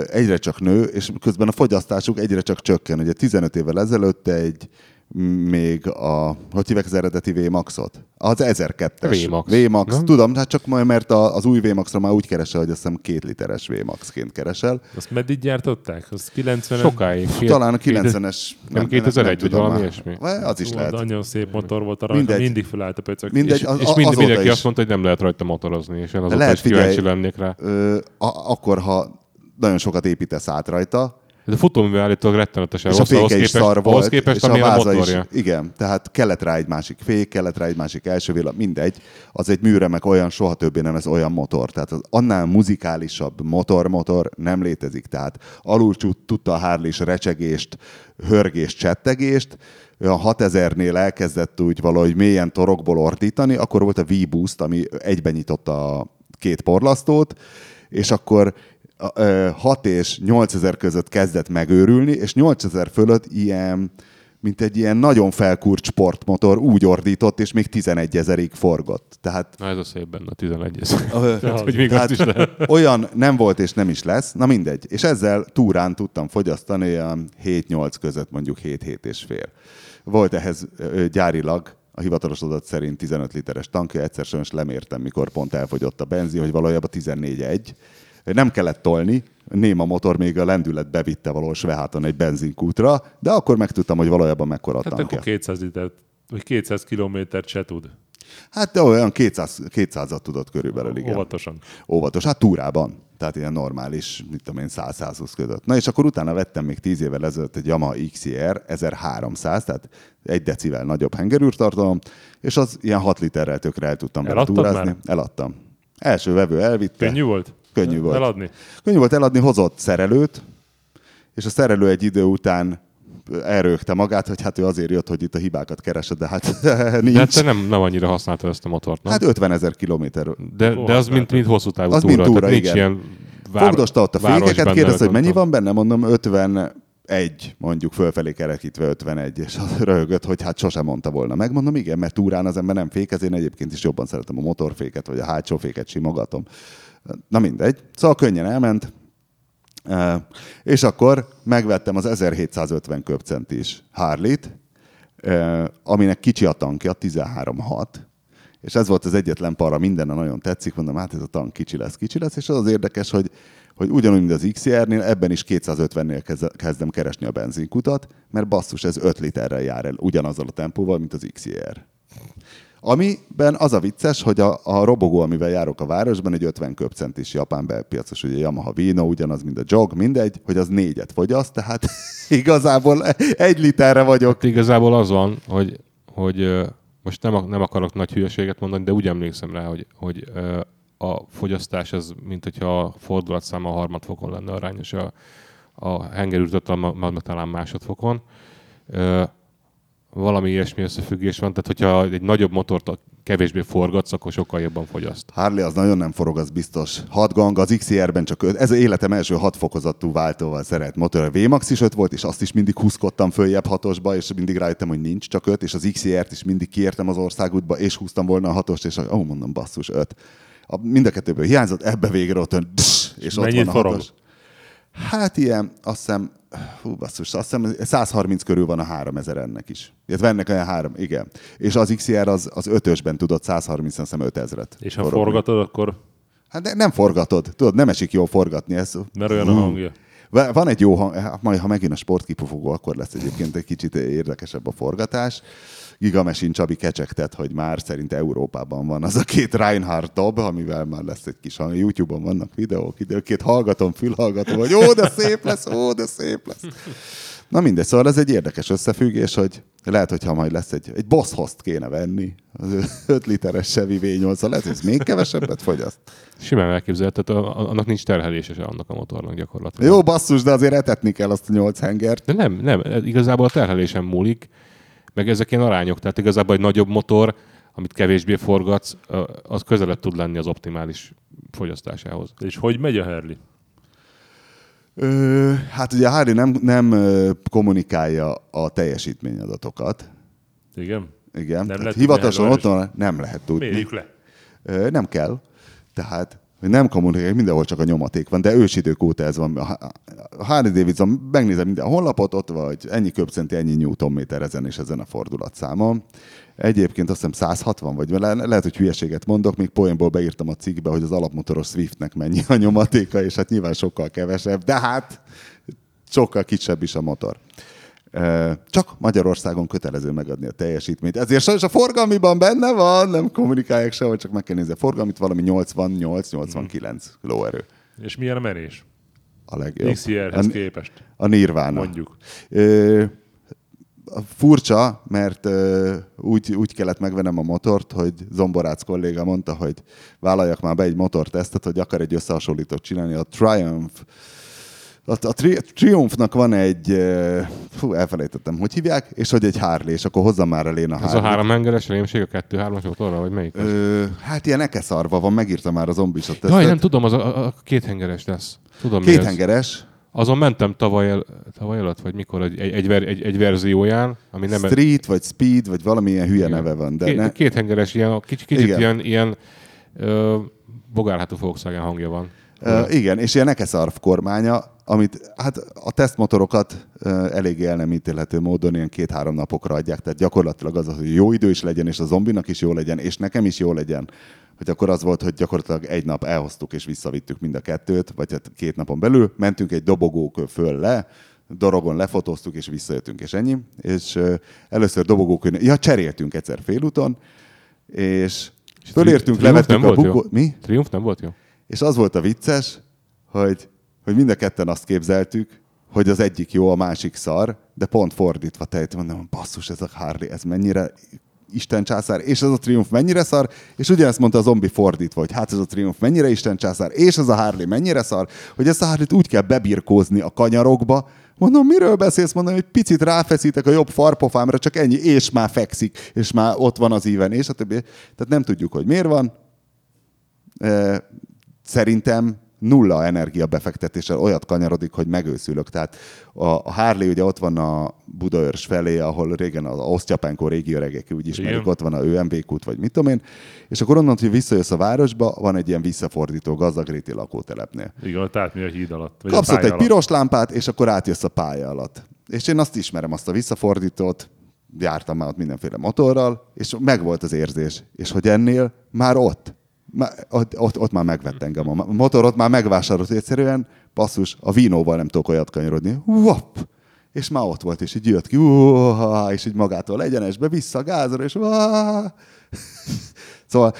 egyre csak nő, és közben a fogyasztásuk egyre csak csökken. Ugye 15 évvel ezelőtt egy még a, hogy hívják az eredeti VMAX-ot? Az 1002-es. VMAX. VMAX, Nem? tudom, hát csak majd, mert a, az új VMAX-ra már úgy keresel, hogy azt hiszem két literes VMAX-ként keresel. Azt meddig gyártották? Az 90 Sokáig. Két- Talán a két- 90-es. nem 2001 vagy valami ilyesmi? Az is lehet. Nagyon szép motor volt a rajta, Mindegy. mindig felállt a pöcök. Mindegy, És, az- és mind, mindenki is. azt mondta, hogy nem lehet rajta motorozni, és én azóta Lehet, is kíváncsi lennék rá. Ö, a, akkor, ha nagyon sokat építesz át rajta, Ez a futóművel állítólag rettenetesen És a rossz, ahhoz féke is képest, szar ahhoz képest és a a motorja. is. Igen, tehát kellett rá egy másik fék, kellett rá egy másik első villa, mindegy. Az egy műremek olyan, soha többé nem ez olyan motor. Tehát az annál muzikálisabb motor-motor nem létezik. Tehát alul tudta a Harley recsegést, hörgést, csettegést, olyan 6000-nél elkezdett úgy valahogy mélyen torokból ordítani, akkor volt a V-Boost, ami egyben nyitotta a két porlasztót, és akkor 6 és 8000 között kezdett megőrülni, és 8000 fölött ilyen, mint egy ilyen nagyon felkurt sportmotor úgy ordított, és még 11 ezerig forgott. Tehát Na ez a szép benne, a 11 ez. Ö, Tehát, hogy még azt is lehet. olyan nem volt és nem is lesz, na mindegy. És ezzel túrán tudtam fogyasztani olyan 7-8 között, mondjuk 7-7 és fél. Volt ehhez gyárilag, a hivatalos adat szerint 15 literes tankja, egyszer sem is lemértem, mikor pont elfogyott a benzin, hogy valójában 14-1. Nem kellett tolni, néma motor még a lendület bevitte valahol Sveháton egy benzinkútra, de akkor megtudtam, hogy valójában mekkora a Hát tankja. akkor 200 litert, vagy 200 kilométert se tud. Hát de olyan 200, 200-at tudott körülbelül, igen. Óvatosan. Óvatos, hát túrában. Tehát ilyen normális, mit tudom én, 100-120 között. Na és akkor utána vettem még 10 évvel ezelőtt egy Yamaha XR 1300, tehát egy decivel nagyobb hengerűrtartalom, és az ilyen 6 literrel tökre el tudtam vele túrázni. már? Eladtam. Első vevő elvitte. Könnyű volt? Könnyű volt. Eladni? Könnyű volt eladni, hozott szerelőt, és a szerelő egy idő után elrögte magát, hogy hát ő azért jött, hogy itt a hibákat keresed, de hát nincs. De hát te nem, nem annyira használtad ezt a motort, nem? Hát 50 ezer kilométer. de, de az mint, mint hosszú távú Az túra. mint túra, tehát nincs igen. ilyen vár, Fogdosta ott a fékeket, kérdezte, hogy mennyi van benne, mondom 51, mondjuk fölfelé kerekítve 51, és az röhögött, hogy hát sosem mondta volna meg. Mondom, igen, mert túrán az ember nem fékez, én egyébként is jobban szeretem a motorféket, vagy a hátsó féket simogatom. Na mindegy. Szóval könnyen elment, és akkor megvettem az 1750 köbcentis Harley-t, aminek kicsi a tankja, 13.6, és ez volt az egyetlen para, minden nagyon tetszik, mondom, hát ez a tank kicsi lesz, kicsi lesz, és az az érdekes, hogy, hogy ugyanúgy, mint az XR-nél, ebben is 250-nél kezd- kezdem keresni a benzinkutat, mert basszus, ez 5 literrel jár el ugyanazzal a tempóval, mint az XR. Amiben az a vicces, hogy a, a robogó, amivel járok a városban, egy 50 köbcentis japán belpiacos, ugye Yamaha Vino, ugyanaz, mint a jog, mindegy, hogy az négyet fogyaszt, tehát igazából egy literre vagyok. Hát igazából az van, hogy, hogy most nem, nem akarok nagy hülyeséget mondani, de úgy emlékszem rá, hogy, hogy a fogyasztás ez, mint hogyha a fordulatszáma a harmadfokon lenne arányos a, a meg talán másodfokon. Ö, valami ilyesmi összefüggés van, tehát hogyha egy nagyobb motort kevésbé forgatsz, akkor sokkal jobban fogyaszt. Harley az nagyon nem forog, az biztos. 6 gang, az XR-ben csak 5. Ez életem első 6 fokozatú váltóval szeret motor. A VMAX is 5 volt, és azt is mindig húzkodtam följebb hatosba, és mindig rájöttem, hogy nincs csak 5, és az XR-t is mindig kiértem az országútba, és húztam volna a hatost, és ó, mondom, basszus, 5. A, mind a kettőből hiányzott, ebbe végre ott ön, dss, és ott van a forog? hatos. Hát ilyen, azt hiszem, hú, basszus, azt hiszem 130 körül van a 3000 ennek is. Illetve ennek olyan három, igen. És az XR az, az ötösben tudott 130, azt hiszem 5000-et. És ha forogni. forgatod, akkor Hát de nem forgatod, tudod, nem esik jól forgatni. Ez, mert olyan a hangja. Va- Van egy jó hang, hát majd ha megint a sportkipufogó, akkor lesz egyébként egy kicsit érdekesebb a forgatás. Gigamesin Csabi kecsegtet, hogy már szerint Európában van az a két Reinhardt dob, amivel már lesz egy kis hang. YouTube-on vannak videók, időként hallgatom, fülhallgatom, hogy ó, de szép lesz, ó, de szép lesz. Na mindegy, szóval ez egy érdekes összefüggés, hogy lehet, hogyha majd lesz egy, egy Boss Host kéne venni, az 5 literes Chevy V8, lehet, hogy ez még kevesebbet fogyaszt. Simán elképzelhető, tehát a- a- annak nincs terhelése se annak a motornak gyakorlatilag. Jó, basszus, de azért etetni kell azt a nyolc hengert. De nem, nem, igazából a terhelésen múlik, meg ezek ilyen arányok, tehát igazából egy nagyobb motor, amit kevésbé forgatsz, az közelebb tud lenni az optimális fogyasztásához. És hogy megy a Harley? Ö, hát ugye a Harley nem, nem kommunikálja a teljesítményadatokat. Igen? Igen. Nem Tehát lehet hivatalosan ott van, nem lehet tudni. Mérjük le. Ö, nem kell. Tehát hogy nem kommunikálják, mindenhol csak a nyomaték van, de ősidők óta ez van. Harley Davidson, megnézem minden honlapot, ott vagy ennyi köbcenti, ennyi newtonméter ezen és ezen a fordulatszámon. Egyébként azt hiszem 160 vagy, le- lehet, hogy hülyeséget mondok, még poénból beírtam a cikkbe, hogy az alapmotoros Swiftnek mennyi a nyomatéka, és hát nyilván sokkal kevesebb, de hát sokkal kisebb is a motor. Csak Magyarországon kötelező megadni a teljesítményt. Ezért sajnos a forgalmiban benne van, nem kommunikálják sehol, csak meg kell nézni a forgalmit, valami 88-89 lóerő. És milyen a menés? a legjobb. XR-hez a, képest, a Nirvana. mondjuk. Ö, furcsa, mert ö, úgy, úgy kellett megvennem a motort, hogy Zomborác kolléga mondta, hogy vállaljak már be egy motortesztet, hogy akar egy összehasonlítót csinálni. A Triumph a, a tri- Triumphnak van egy, fú, elfelejtettem, hogy hívják, és hogy egy Harley, és akkor hozzam már elén a Ez a Harley. három hengeres rémség, a kettő hármas motorra, vagy melyik? Ö, hát ilyen ekeszarva van, megírta már a zombisot. Jaj, nem tudom, az a, a két hengeres lesz. Tudom, Két hengeres, Azon mentem tavaly, el, tavaly előtt, vagy mikor, egy, egy, egy, egy, egy verzióján, ami nem... Street, vagy Speed, vagy valamilyen hülye Igen. neve van. De két, ne, két hengeres, ilyen, kicsit, kicsit Igen. ilyen, ilyen ö, bogárhátú Volkswagen hangja van. Uh, igen, és ilyen ekeszarv kormánya, amit hát a tesztmotorokat uh, eléggé el nem ítélhető módon ilyen két-három napokra adják, tehát gyakorlatilag az, hogy jó idő is legyen, és a zombinak is jó legyen, és nekem is jó legyen. Hogy akkor az volt, hogy gyakorlatilag egy nap elhoztuk és visszavittük mind a kettőt, vagy hát két napon belül, mentünk egy dobogók föl le, dorogon lefotóztuk, és visszajöttünk, és ennyi. És uh, először dobogókön, ja, cseréltünk egyszer félúton, és fölértünk, levettük a bukó... Mi? Triumph nem volt jó? És az volt a vicces, hogy, hogy mind a ketten azt képzeltük, hogy az egyik jó, a másik szar, de pont fordítva tejt, mondom, basszus, ez a Harley, ez mennyire Isten császár, és ez a Triumph mennyire szar, és ugyanezt mondta a zombi fordítva, hogy hát ez a Triumph mennyire Isten császár, és ez a Harley mennyire szar, hogy ezt a Harley-t úgy kell bebirkózni a kanyarokba, Mondom, miről beszélsz? Mondom, hogy picit ráfeszítek a jobb farpofámra, csak ennyi, és már fekszik, és már ott van az íven, és a többi. Tehát nem tudjuk, hogy miért van, szerintem nulla energia befektetéssel olyat kanyarodik, hogy megőszülök. Tehát a, Harley ugye ott van a Budaörs felé, ahol régen az Osztyapenko régi öregek úgy ismerik, Igen. ott van a ÖMB kút, vagy mit tudom én, és akkor onnan, hogy visszajössz a városba, van egy ilyen visszafordító gazdagréti lakótelepnél. Igen, ott átmegy a híd alatt. Vagy Kapsz ott egy alatt. piros lámpát, és akkor átjössz a pálya alatt. És én azt ismerem, azt a visszafordítót, jártam már ott mindenféle motorral, és megvolt az érzés. És hogy ennél már ott, ott, ott, ott már megvett engem a motorot, már megvásárolt egyszerűen, passzus, a vínóval nem tudok olyat kanyarodni. Wop! És már ott volt, és így jött ki, uha, és így magától egyenesbe, vissza a gázra, és uha. Szóval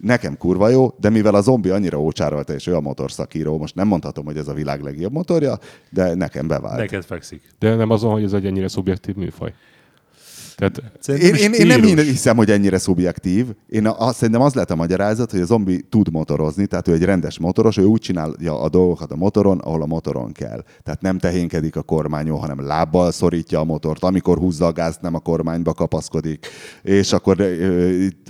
nekem kurva jó, de mivel a zombi annyira ócsárolta, és ő a motorszakíró, most nem mondhatom, hogy ez a világ legjobb motorja, de nekem bevált. Neked fekszik. De nem azon, hogy ez egy ennyire szubjektív műfaj. Tehát Én, én, én nem hiszem, hogy ennyire szubjektív. Én azt szerintem az lehet a magyarázat, hogy a zombi tud motorozni, tehát ő egy rendes motoros, ő úgy csinálja a dolgokat a motoron, ahol a motoron kell. Tehát nem tehénkedik a kormányon, hanem lábbal szorítja a motort, amikor húzza a gázt, nem a kormányba kapaszkodik, és akkor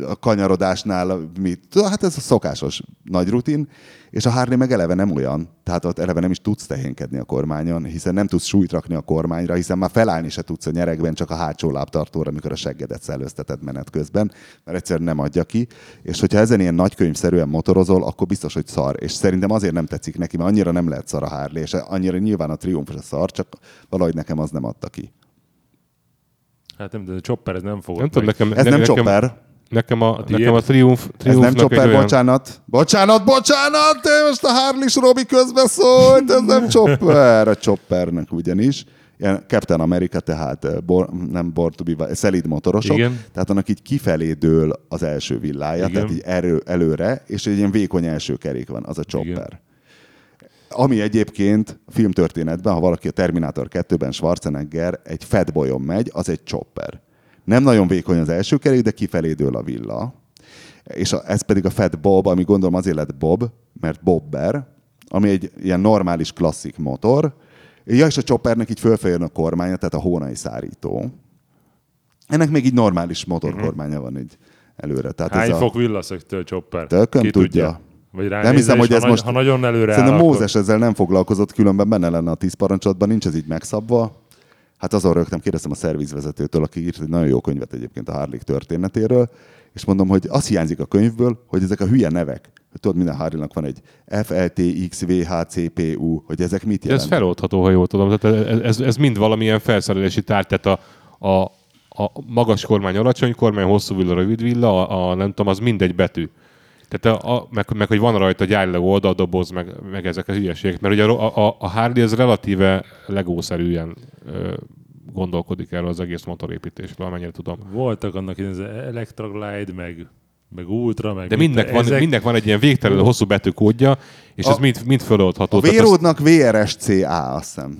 a kanyarodásnál mit? Hát ez a szokásos nagy rutin, és a Harley meg eleve nem olyan, tehát ott eleve nem is tudsz tehénkedni a kormányon, hiszen nem tudsz súlyt rakni a kormányra, hiszen már felállni se tudsz a nyerekben, csak a hátsó lábtartóra, amikor a seggedet szellőzteted menet közben, mert egyszerűen nem adja ki. És hogyha ezen ilyen nagykönyvszerűen motorozol, akkor biztos, hogy szar. És szerintem azért nem tetszik neki, mert annyira nem lehet szar a Harley, és annyira nyilván a Triumph a szar, csak valahogy nekem az nem adta ki. Hát nem, de a chopper ez nem fogod nem tudom, nekem, Ez ne, nem nekem, chopper, Nekem a, tiéd? nekem a Triumph, ez nem egy olyan... bocsánat. Bocsánat, bocsánat, most a Harley-s Robi közbeszólt, ez nem chopper. A choppernek ugyanis. Ilyen Captain America, tehát eh, bor, nem Born to be, szelíd motorosok. Igen. Tehát annak így kifelé dől az első villája, Igen. tehát így erő, előre, és egy ilyen vékony első kerék van, az a chopper. Igen. Ami egyébként a filmtörténetben, ha valaki a Terminator 2-ben Schwarzenegger egy fatboyon megy, az egy chopper. Nem nagyon vékony az első kerék, de kifelé dől a villa. És a, ez pedig a Fat Bob, ami gondolom azért lett Bob, mert Bobber, ami egy ilyen normális klasszik motor. Ja, és a choppernek így fölfejön a kormánya, tehát a hónai szárító. Ennek még így normális motorkormánya van így előre. Tehát Hány ez a... fok villaszögtől chopper? Tököm Ki tudja. Vagy Nem hiszem, hogy ha ez nagy- most... Ha nagyon előre Szerintem áll, Mózes ezzel nem foglalkozott, különben benne lenne a tíz parancsatban, nincs ez így megszabva. Hát azon rögtem, kérdeztem a szervizvezetőtől, aki írt egy nagyon jó könyvet egyébként a Harley történetéről, és mondom, hogy az hiányzik a könyvből, hogy ezek a hülye nevek, hogy tudod, minden Harley-nak van egy FLTXVHCPU, hogy ezek mit De ez jelent. feloldható, ha jól tudom. Tehát ez, ez, ez mind valamilyen felszerelési tárgy, tehát a, a, a magas kormány, alacsony kormány, hosszú villa, rövid villa, a, a nem tudom, az mindegy betű. Tehát a, a, meg, meg, hogy van rajta gyárilag oldaldoboz, meg, meg ezek a hülyeségek. Mert ugye a, a, a Harley ez relatíve legószerűen ö, gondolkodik erről az egész motorépítésről, amennyire tudom. Voltak annak az Electroglide, meg meg ultra, meg De mindnek van, ezek- mindnek van egy ilyen végtelenül hosszú betűkódja, és A- ez mind, mind föloldható. A véródnak VRSCA, azt hiszem.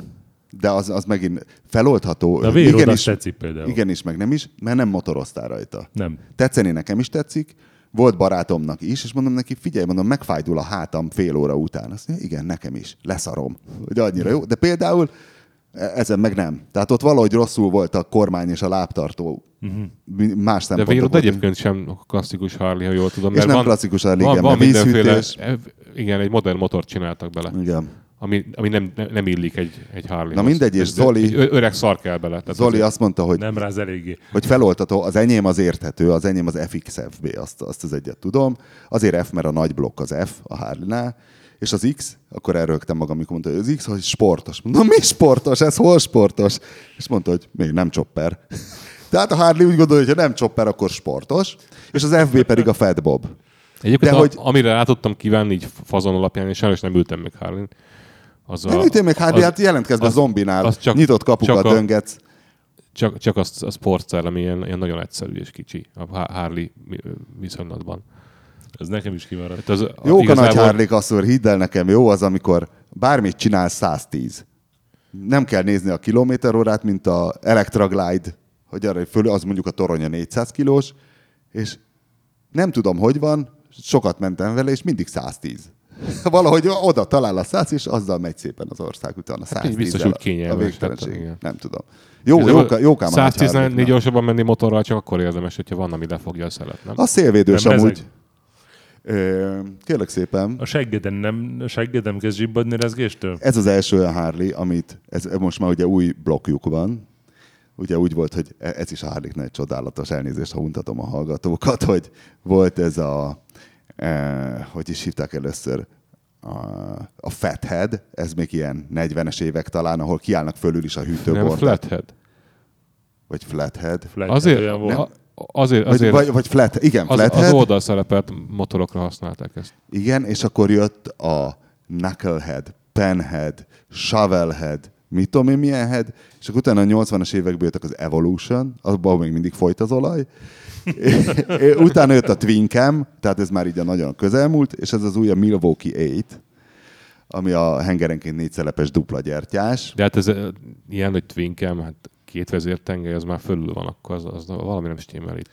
De az, az megint feloldható. De a véród igenis, tetszik például. igenis, meg nem is, mert nem motoroztál rajta. Nem. Tetszeni nekem is tetszik, volt barátomnak is, és mondom neki, figyelj, mondom, megfájdul a hátam fél óra után. Azt mondja, igen, nekem is, leszarom. Hogy annyira jó. De például e- ezen meg nem. Tehát ott valahogy rosszul volt a kormány és a lábtartó. Uh-huh. Más De Vérod volt. egyébként sem klasszikus Harley, ha jól tudom. És mert nem van, klasszikus Harley, van, igen, van mindenféle, eh, igen, egy modern motort csináltak bele, Igen. Ami, ami nem, nem, illik egy, egy harley Na mindegy, és Zoli- Egy öreg szar kell bele. Tehát Zoli azért- azt mondta, hogy Nem ráz eléggé. hogy feloldható, az enyém az érthető, az enyém az FXFB, azt, azt az egyet tudom. Azért F, mert a nagy blokk az F a Harley-nál, és az X, akkor elrögtem magam, amikor mondta, hogy az X, hogy sportos. Mondom, mi sportos? Ez hol sportos? És mondta, hogy még nem chopper. Tehát a Harley úgy gondolja, hogy ha nem chopper, akkor sportos, és az FB pedig a Fat Bob. Egyébként, De a, hogy- amire rá tudtam kívánni így fazon alapján, és sajnos nem ültem még harley az Nem a, ütél még hát jelentkezz be az- zombinál, az csak- nyitott kapukat csak a- döngetsz. Csak, csak az, a sportcell, ami ilyen, ilyen nagyon egyszerű és kicsi a Ha- Harley viszonylatban. Ez nekem is kimaradt. Hát az, Jók a nagy igazából- Harley kasszor, hidd el nekem, jó az, amikor bármit csinál 110. Nem kell nézni a kilométerórát, mint a Electra Glide, hogy arra föl, az mondjuk a toronya 400 kilós, és nem tudom, hogy van, sokat mentem vele, és mindig 110. Valahogy oda talál a 100, és azzal megy szépen az ország után a 110 biztos úgy a kényelmes, végtelenség. hát, igen. Nem tudom. Jó, jó, jó, jó 114 gyorsabban menni motorral csak akkor érdemes, hogyha van, ami lefogja a szelet, nem? A szélvédős Nem amúgy. Kérlek szépen, A seggeden nem, a seggedem kezd zsibbadni rezgéstől? Ez az első olyan Harley, amit, ez most már ugye új blokkjuk van, ugye úgy volt, hogy e- ez is a harley egy csodálatos elnézést, ha untatom a hallgatókat, hogy volt ez a, e, hogy is hívták először, a, a Fathead, ez még ilyen 40-es évek talán, ahol kiállnak fölül is a nem hűtőbort. flathead. Vagy Flathead. Flat, Azért, volt. a- azért, Vagy, azért vagy, vagy flat, igen, az, Flathead. az oldalszerepelt motorokra használták ezt. Igen, és akkor jött a Knucklehead, Penhead, Shovelhead, mit tudom én milyen head, és akkor utána a 80-as évekből jöttek az Evolution, abban még mindig folyt az olaj, utána jött a Twin Cam, tehát ez már így a nagyon közelmúlt, és ez az új a Milwaukee 8, ami a hengerenként négy szelepes dupla gyertyás. De hát ez ilyen, hogy twinkem, hát két vezértengely, az már fölül van, akkor az, az valami nem stimmel itt.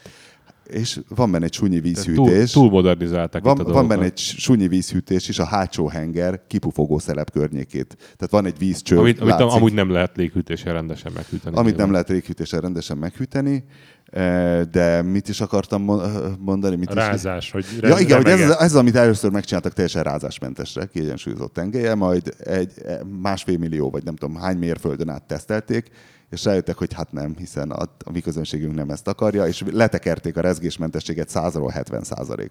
És van benne egy sunyi Tehát Túl, vízhűtés. túl modernizálták Van, itt a van benne egy sunyi vízhűtés is a hátsó henger kipufogó szelep környékét. Tehát van egy vízcső, Amit, amit látszik. amúgy nem lehet léghűtéssel rendesen meghűteni. Amit nem nyilván. lehet réghűtéssel rendesen meghűteni, eh, de mit is akartam mo- mondani? Mit A is? rázás, hogy Ja, igen, hogy ez, ez, amit először megcsináltak teljesen rázásmentesre, kiegyensúlyozott tengelye, majd egy eh, másfél millió, vagy nem tudom hány mérföldön át tesztelték, és rájöttek, hogy hát nem, hiszen a, a mi közönségünk nem ezt akarja, és letekerték a rezgésmentességet 100-ról 70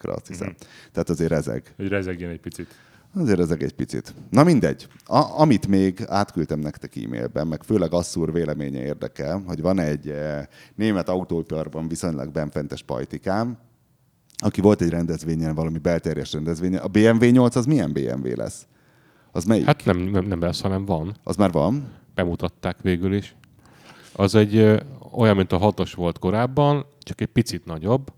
ra azt hiszem. Mhm. Tehát azért ezek. Hogy rezegjen egy picit. Azért ezek egy picit. Na mindegy. A, amit még átküldtem nektek e-mailben, meg főleg Asszúr véleménye érdekel, hogy van egy eh, német autóiparban viszonylag benfentes pajtikám, aki volt egy rendezvényen, valami belterjes rendezvényen. A BMW 8 az milyen BMW lesz? Az melyik? Hát, Hát nem, nem, nem lesz, hanem van. az már van. Bemutatták végül is. Az egy olyan, mint a hatos volt korábban, csak egy picit nagyobb.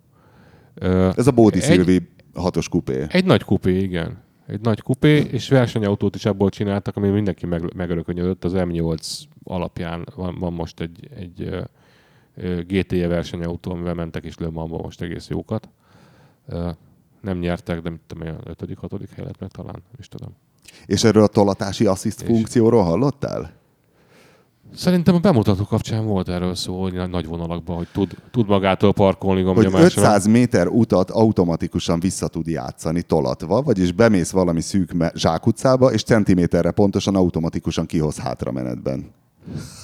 Ez a Bódi Szilvi hatos kupé. Egy nagy kupé, igen. Egy nagy kupé, és versenyautót is abból csináltak, ami mindenki meg, megörökönyödött. Az M8 alapján van, van most egy, egy GT-je versenyautó, amivel mentek is Le Mansba most egész jókat. Nem nyertek, de mit tudom, olyan 5 hatodik hely lett meg talán, is tudom. És erről a tolatási assziszt És- funkcióról hallottál? Szerintem a bemutató kapcsán volt erről szó, hogy nagy- nagy vonalakban, hogy tud, tud magától parkolni Hogy gombnyomásra. 500 méter utat automatikusan vissza tud játszani tolatva, vagyis bemész valami szűk me- zsákutcába, és centiméterre pontosan automatikusan kihoz hátra menetben.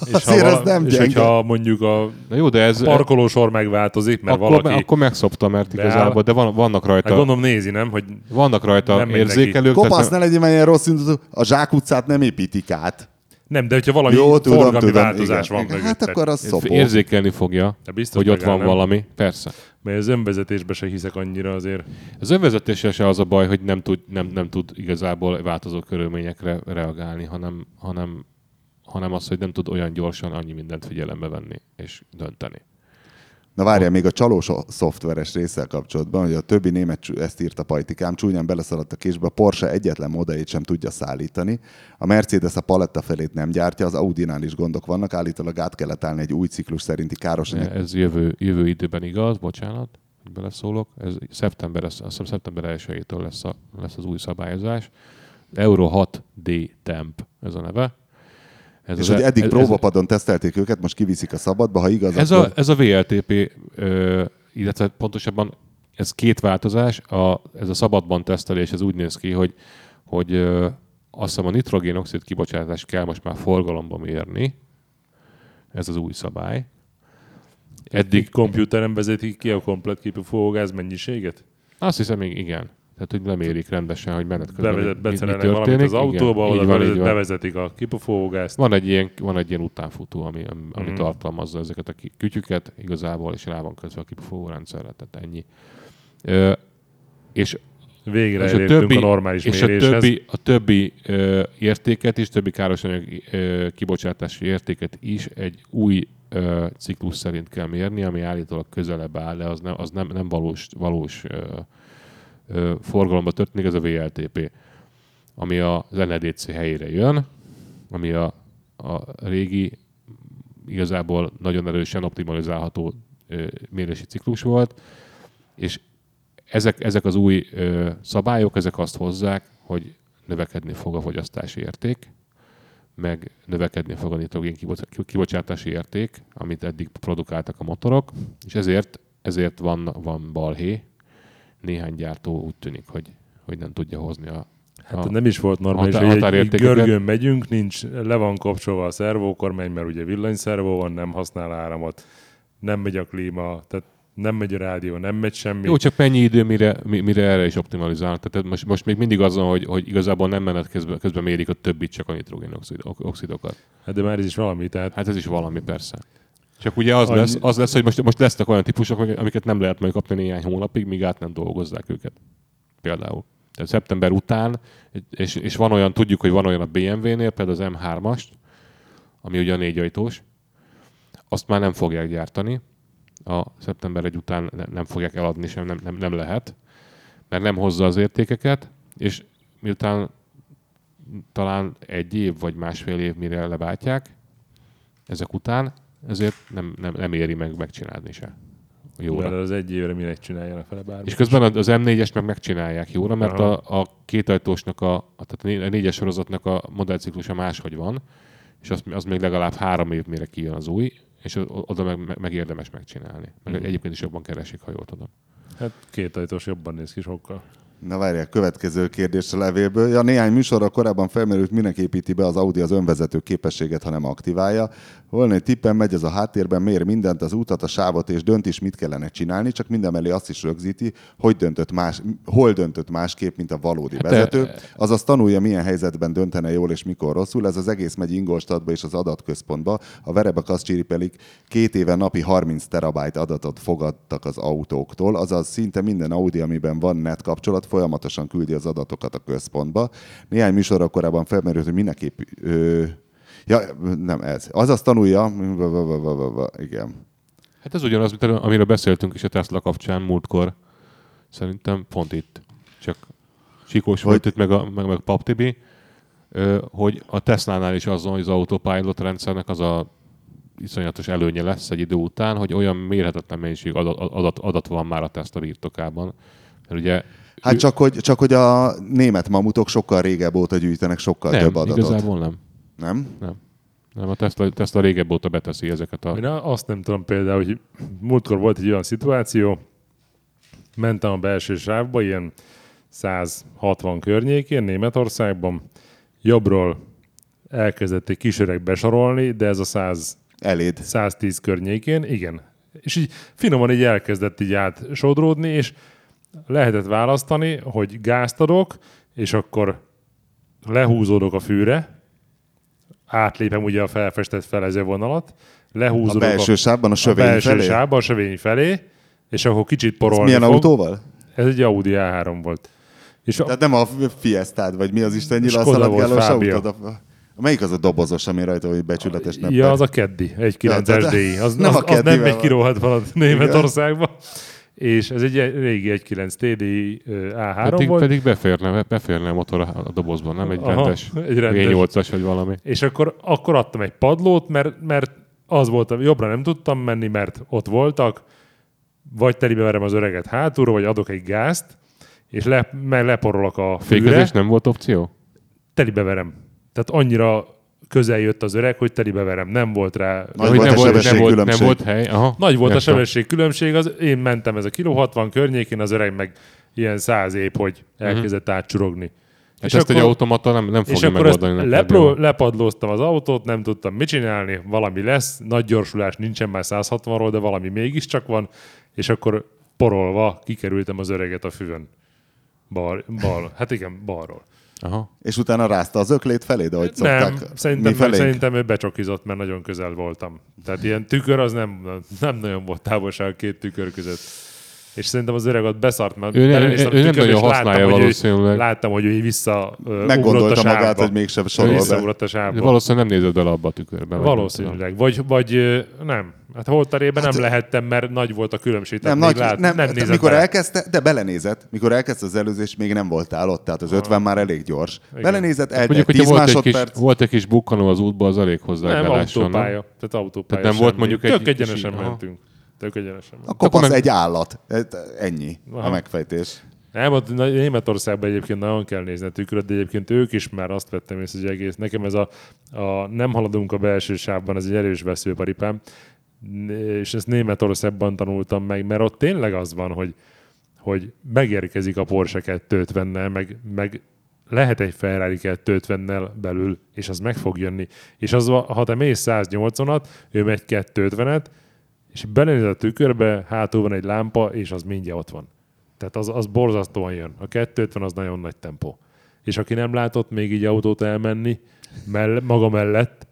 És, Azért ha ez nem és gyenge. hogyha mondjuk a Na jó, de ez... parkolósor megváltozik, mert akkor, valaki... akkor megszopta, mert beáll. igazából, de van, vannak rajta, Hát gondolom nézi, nem? Hogy vannak rajta Nem érzékelők. Kopasz, tehát ne legyen ilyen rossz. A zsákutcát nem építik át. Nem, de hogyha valami Jó, tudom, forgalmi tudom. változás igen. van igen. Hát akkor az szopó. érzékelni fogja, De biztos hogy ott van nem? valami. Persze. Mert az önvezetésbe se hiszek annyira azért. Az önvezetéssel se az a baj, hogy nem tud, nem, nem tud igazából változó körülményekre reagálni, hanem, hanem, hanem az, hogy nem tud olyan gyorsan annyi mindent figyelembe venni és dönteni. Na várjál, még a csalós szoftveres résszel kapcsolatban, hogy a többi német, ezt írta Pajtikám, csúnyán beleszaladt a késbe, a Porsche egyetlen modelljét sem tudja szállítani, a Mercedes a paletta felét nem gyártja, az Audinál is gondok vannak, állítólag át kellett állni egy új ciklus szerinti károsanyag. Ez jövő, jövő időben igaz, bocsánat, beleszólok. Ez szeptember, azt hiszem szeptember 1-től lesz, a, lesz az új szabályozás. Euro 6D Temp ez a neve. Ez És az- hogy eddig ez- próbapadon tesztelték őket, most kiviszik a szabadba, ha igaz, Ez akkor... a, ez a VLTP, ö, illetve pontosabban ez két változás. A, ez a szabadban tesztelés, ez úgy néz ki, hogy, hogy ö, azt hiszem a nitrogénoxid kibocsátást kell most már forgalomba mérni. Ez az új szabály. Eddig komputeren vezetik ki a komplet kipufogógáz mennyiséget? azt hiszem, még igen. Tehát, hogy lemérik rendesen, hogy menet közben Bevezet, beszerelnek valamit történik. az autóba, igen, oda bevezet, van. bevezetik a kipufogógázt. Van egy ilyen, van egy ilyen utánfutó, ami, ami, Mhm. tartalmazza ezeket a kütyüket igazából, és rá van közve a kipufogó rendszerre, tehát ennyi. Ö, és Végre és a többi, a normális és a méréshez. többi, a többi ö, értéket is, többi károsanyag ö, kibocsátási értéket is egy új ö, ciklus szerint kell mérni, ami állítólag közelebb áll, de az nem, az nem, nem valós, valós ö, forgalomba történik, ez a VLTP, ami az NEDC helyére jön, ami a, a régi, igazából nagyon erősen optimalizálható mérési ciklus volt, és ezek, ezek az új ö, szabályok, ezek azt hozzák, hogy növekedni fog a fogyasztási érték, meg növekedni fog a nitrogén kibocs- kibocsátási érték, amit eddig produkáltak a motorok, és ezért, ezért van, van balhé. Néhány gyártó úgy tűnik, hogy, hogy nem tudja hozni a, Hát a nem is volt normális, határ- hogy egy, egy görgőn megyünk, nincs, le van kapcsolva a szervókormány, mert ugye villanyszervó van, nem használ áramot, nem megy a klíma, tehát nem megy a rádió, nem megy semmi. Jó, csak mennyi idő, mire, mi- mire erre is optimalizál. Tehát most, most még mindig azon, hogy, hogy igazából nem menet közben, közben mérik a többit, csak a nitrogénoxidokat. Hát de már ez is valami, tehát Hát ez is valami, persze. Csak ugye az Annyi- lesz, az lesz, hogy most, most lesznek olyan típusok, amiket nem lehet majd kapni néhány hónapig, míg át nem dolgozzák őket. Például. Tehát szeptember után, és, és van olyan, tudjuk, hogy van olyan a BMW-nél, például az M3-ast, ami ugye a négy ajtós, azt már nem fogják gyártani. A szeptember egy után ne- nem fogják eladni sem, nem, nem, nem lehet, mert nem hozza az értékeket, és miután talán egy év vagy másfél év mire leváltják, ezek után, ezért nem, nem, nem éri meg megcsinálni se. Jóra. Jóra. az egy évre minek csináljanak vele bármit. És közben az M4-est meg megcsinálják jóra, mert Aha. a, a kétajtósnak, a, a, tehát a né- a négyes sorozatnak a modellciklusa máshogy van, és az, az még legalább három év mire kijön az új, és oda meg, meg érdemes megcsinálni. Meg Mhm. egyébként is jobban keresik, ha jól tudom. Hát két ajtós jobban néz ki sokkal. Na várják, következő kérdés a levélből. Ja, néhány műsorra korábban felmerült, minek építi be az Audi az önvezető képességet, ha nem aktiválja. Volna egy tippem, megy ez a háttérben, mér mindent, az útat, a sávot, és dönt is, mit kellene csinálni, csak minden mellé azt is rögzíti, hogy döntött más, hol döntött másképp, mint a valódi Hát, vezető. e- Azaz tanulja, milyen helyzetben döntene jól és mikor rosszul. Ez az egész megy Ingolstadtba és az adatközpontba. A verebek azt csíripelik, két éve napi 30 terabájt adatot fogadtak az autóktól, azaz szinte minden Audi, amiben van net kapcsolat, folyamatosan küldi az adatokat a központba. Néhány műsorra korábban felmerült, hogy minek épp, ö, Ja, nem ez. Azaz tanulja, igen. Hát ez ugyanaz, mint amiről beszéltünk is a Tesla kapcsán múltkor. Szerintem pont itt. Csak Sikós Hogy- volt itt, meg, a, meg, meg Pap Tibi, hogy a Tesla-nál is azon, hogy az autopilot rendszernek az a iszonyatos előnye lesz egy idő után, hogy olyan mérhetetlen mennyiség adat, adat, adat van már a Tesla birtokában. Mert ugye Hát ő- csak hogy, csak hogy a német mamutok sokkal régebb óta gyűjtenek sokkal nem, több adatot. igazából nem. Nem? Nem. Nem, a Tesla, Tesla régebb óta beteszi ezeket a... Én azt nem tudom például, hogy múltkor volt egy olyan szituáció, mentem a belső sávba, ilyen 160 környékén Németországban, jobbról elkezdett egy kis öreg besorolni, de ez a 100, Eléd. 110 környékén, igen. És így finoman így elkezdett így átsodródni, és lehetett választani, hogy gázt adok, és akkor lehúzódok a fűre, átlépem ugye a felfestett felezővonalat, A lehúzódok belső sávban, a a sövény belső felé? sávba, a sövény felé, és akkor kicsit Ez porolni milyen fog. autóval? Ez egy Audi A3 volt. És a, Tehát nem a Fiestád, vagy mi az Isten Fabia. autód? A, Melyik az a dobozos, ami rajta, hogy becsületes nepper? Ja, az a keddi, egy 9 Ja, tehát- SDI. Az, nem az, a az nem megy kirohadt van Németországba. És ez egy régi 1.9 TDI ö, A3 Pedig, volt. pedig beférne, beférne a motor a a dobozban, nem egy Aha, rendes, egy rendes. V8-as vagy valami. És akkor, akkor adtam egy padlót, mert, mert az volt, jobbra nem tudtam menni, mert ott voltak, vagy telibe verem az öreget hátulra, vagy adok egy gázt, és le, meg leporolok a fűre, Fékezés nem volt opció? telibe verem. Tehát annyira közel jött az öreg, hogy telibe verem. Nem volt rá... Nagy Hogy volt nem, a volt, nem, volt, nem volt hely. Aha, Nagy volt a értem. sebesség különbség, az én mentem ez a kiló 60 környékén, az öreg meg ilyen száz épp, hogy elkezdett átcsurogni. Hát ezt egy automata nem, nem és fogja akkor megoldani. jó? lepadlóztam az autót, nem tudtam mit csinálni, valami lesz, nagy gyorsulás nincsen már 160-ról, de valami mégiscsak van, és akkor porolva kikerültem az öreget a füvön. Bal, bal, hát igen, balról. Aha. És utána rázta az öklét felé, de hogy szokták Nem, mi szerintem, felénk. szerintem ő becsokizott, mert nagyon közel voltam. Tehát ilyen tükör az nem, nem nagyon volt távolság a két tükör között. És szerintem az öreg ott beszart, mert Ő, ne, belenéztem a ő nem nagyon és láttam, használja hogy ő- valószínűleg. Láttam, hogy ő vissza Meggondolta magát, hogy mégsem sorol be. Valószínűleg nem nézed bele abba a tükörbe. nem Valószínűleg. Vagy, vagy nem. Hát holterében nem lehettem, mert nagy volt a különbség. Nem, nagy, lát, nem, nem nem nézett mikor bele. elkezdte, de belenézett, mikor elkezdte az előzés, még nem voltál ott, tehát az 50 már elég gyors. Igen. Belenézett, Hát eltelt Mondjuk, 10 hogyha volt egy, kis, másodperc. volt egy kis bukkanó az útba, az elég hozzá, Nem, autópálya. Tehát autópálya Tehát nem volt mondjuk egy Tök egyenesen aha. Tök egyenesen. A kopasz Akkor meg- egy állat. Ez- Ennyi a Aha. megfejtés. Nem, ott Németországban egyébként nagyon kell nézni a tükröt, de egyébként ők is már azt vettem észre, hogy egész. Nekem ez a, a nem haladunk a belső sávban, ez egy erős veszőparipám, és ezt Németországban tanultam meg, mert ott tényleg az van, hogy, hogy megérkezik a Porsche 250-nel, meg, meg lehet egy Ferrari 250-nel belül, és az meg fog jönni. És az, ha te mész 180-at, ő megy 250-et, és belenéz a tükörbe, hátul van egy lámpa, és az mindjárt ott van. Tehát az, az borzasztóan jön. A 250 az nagyon nagy tempó. És aki nem látott még így autót elmenni mell- maga mellett,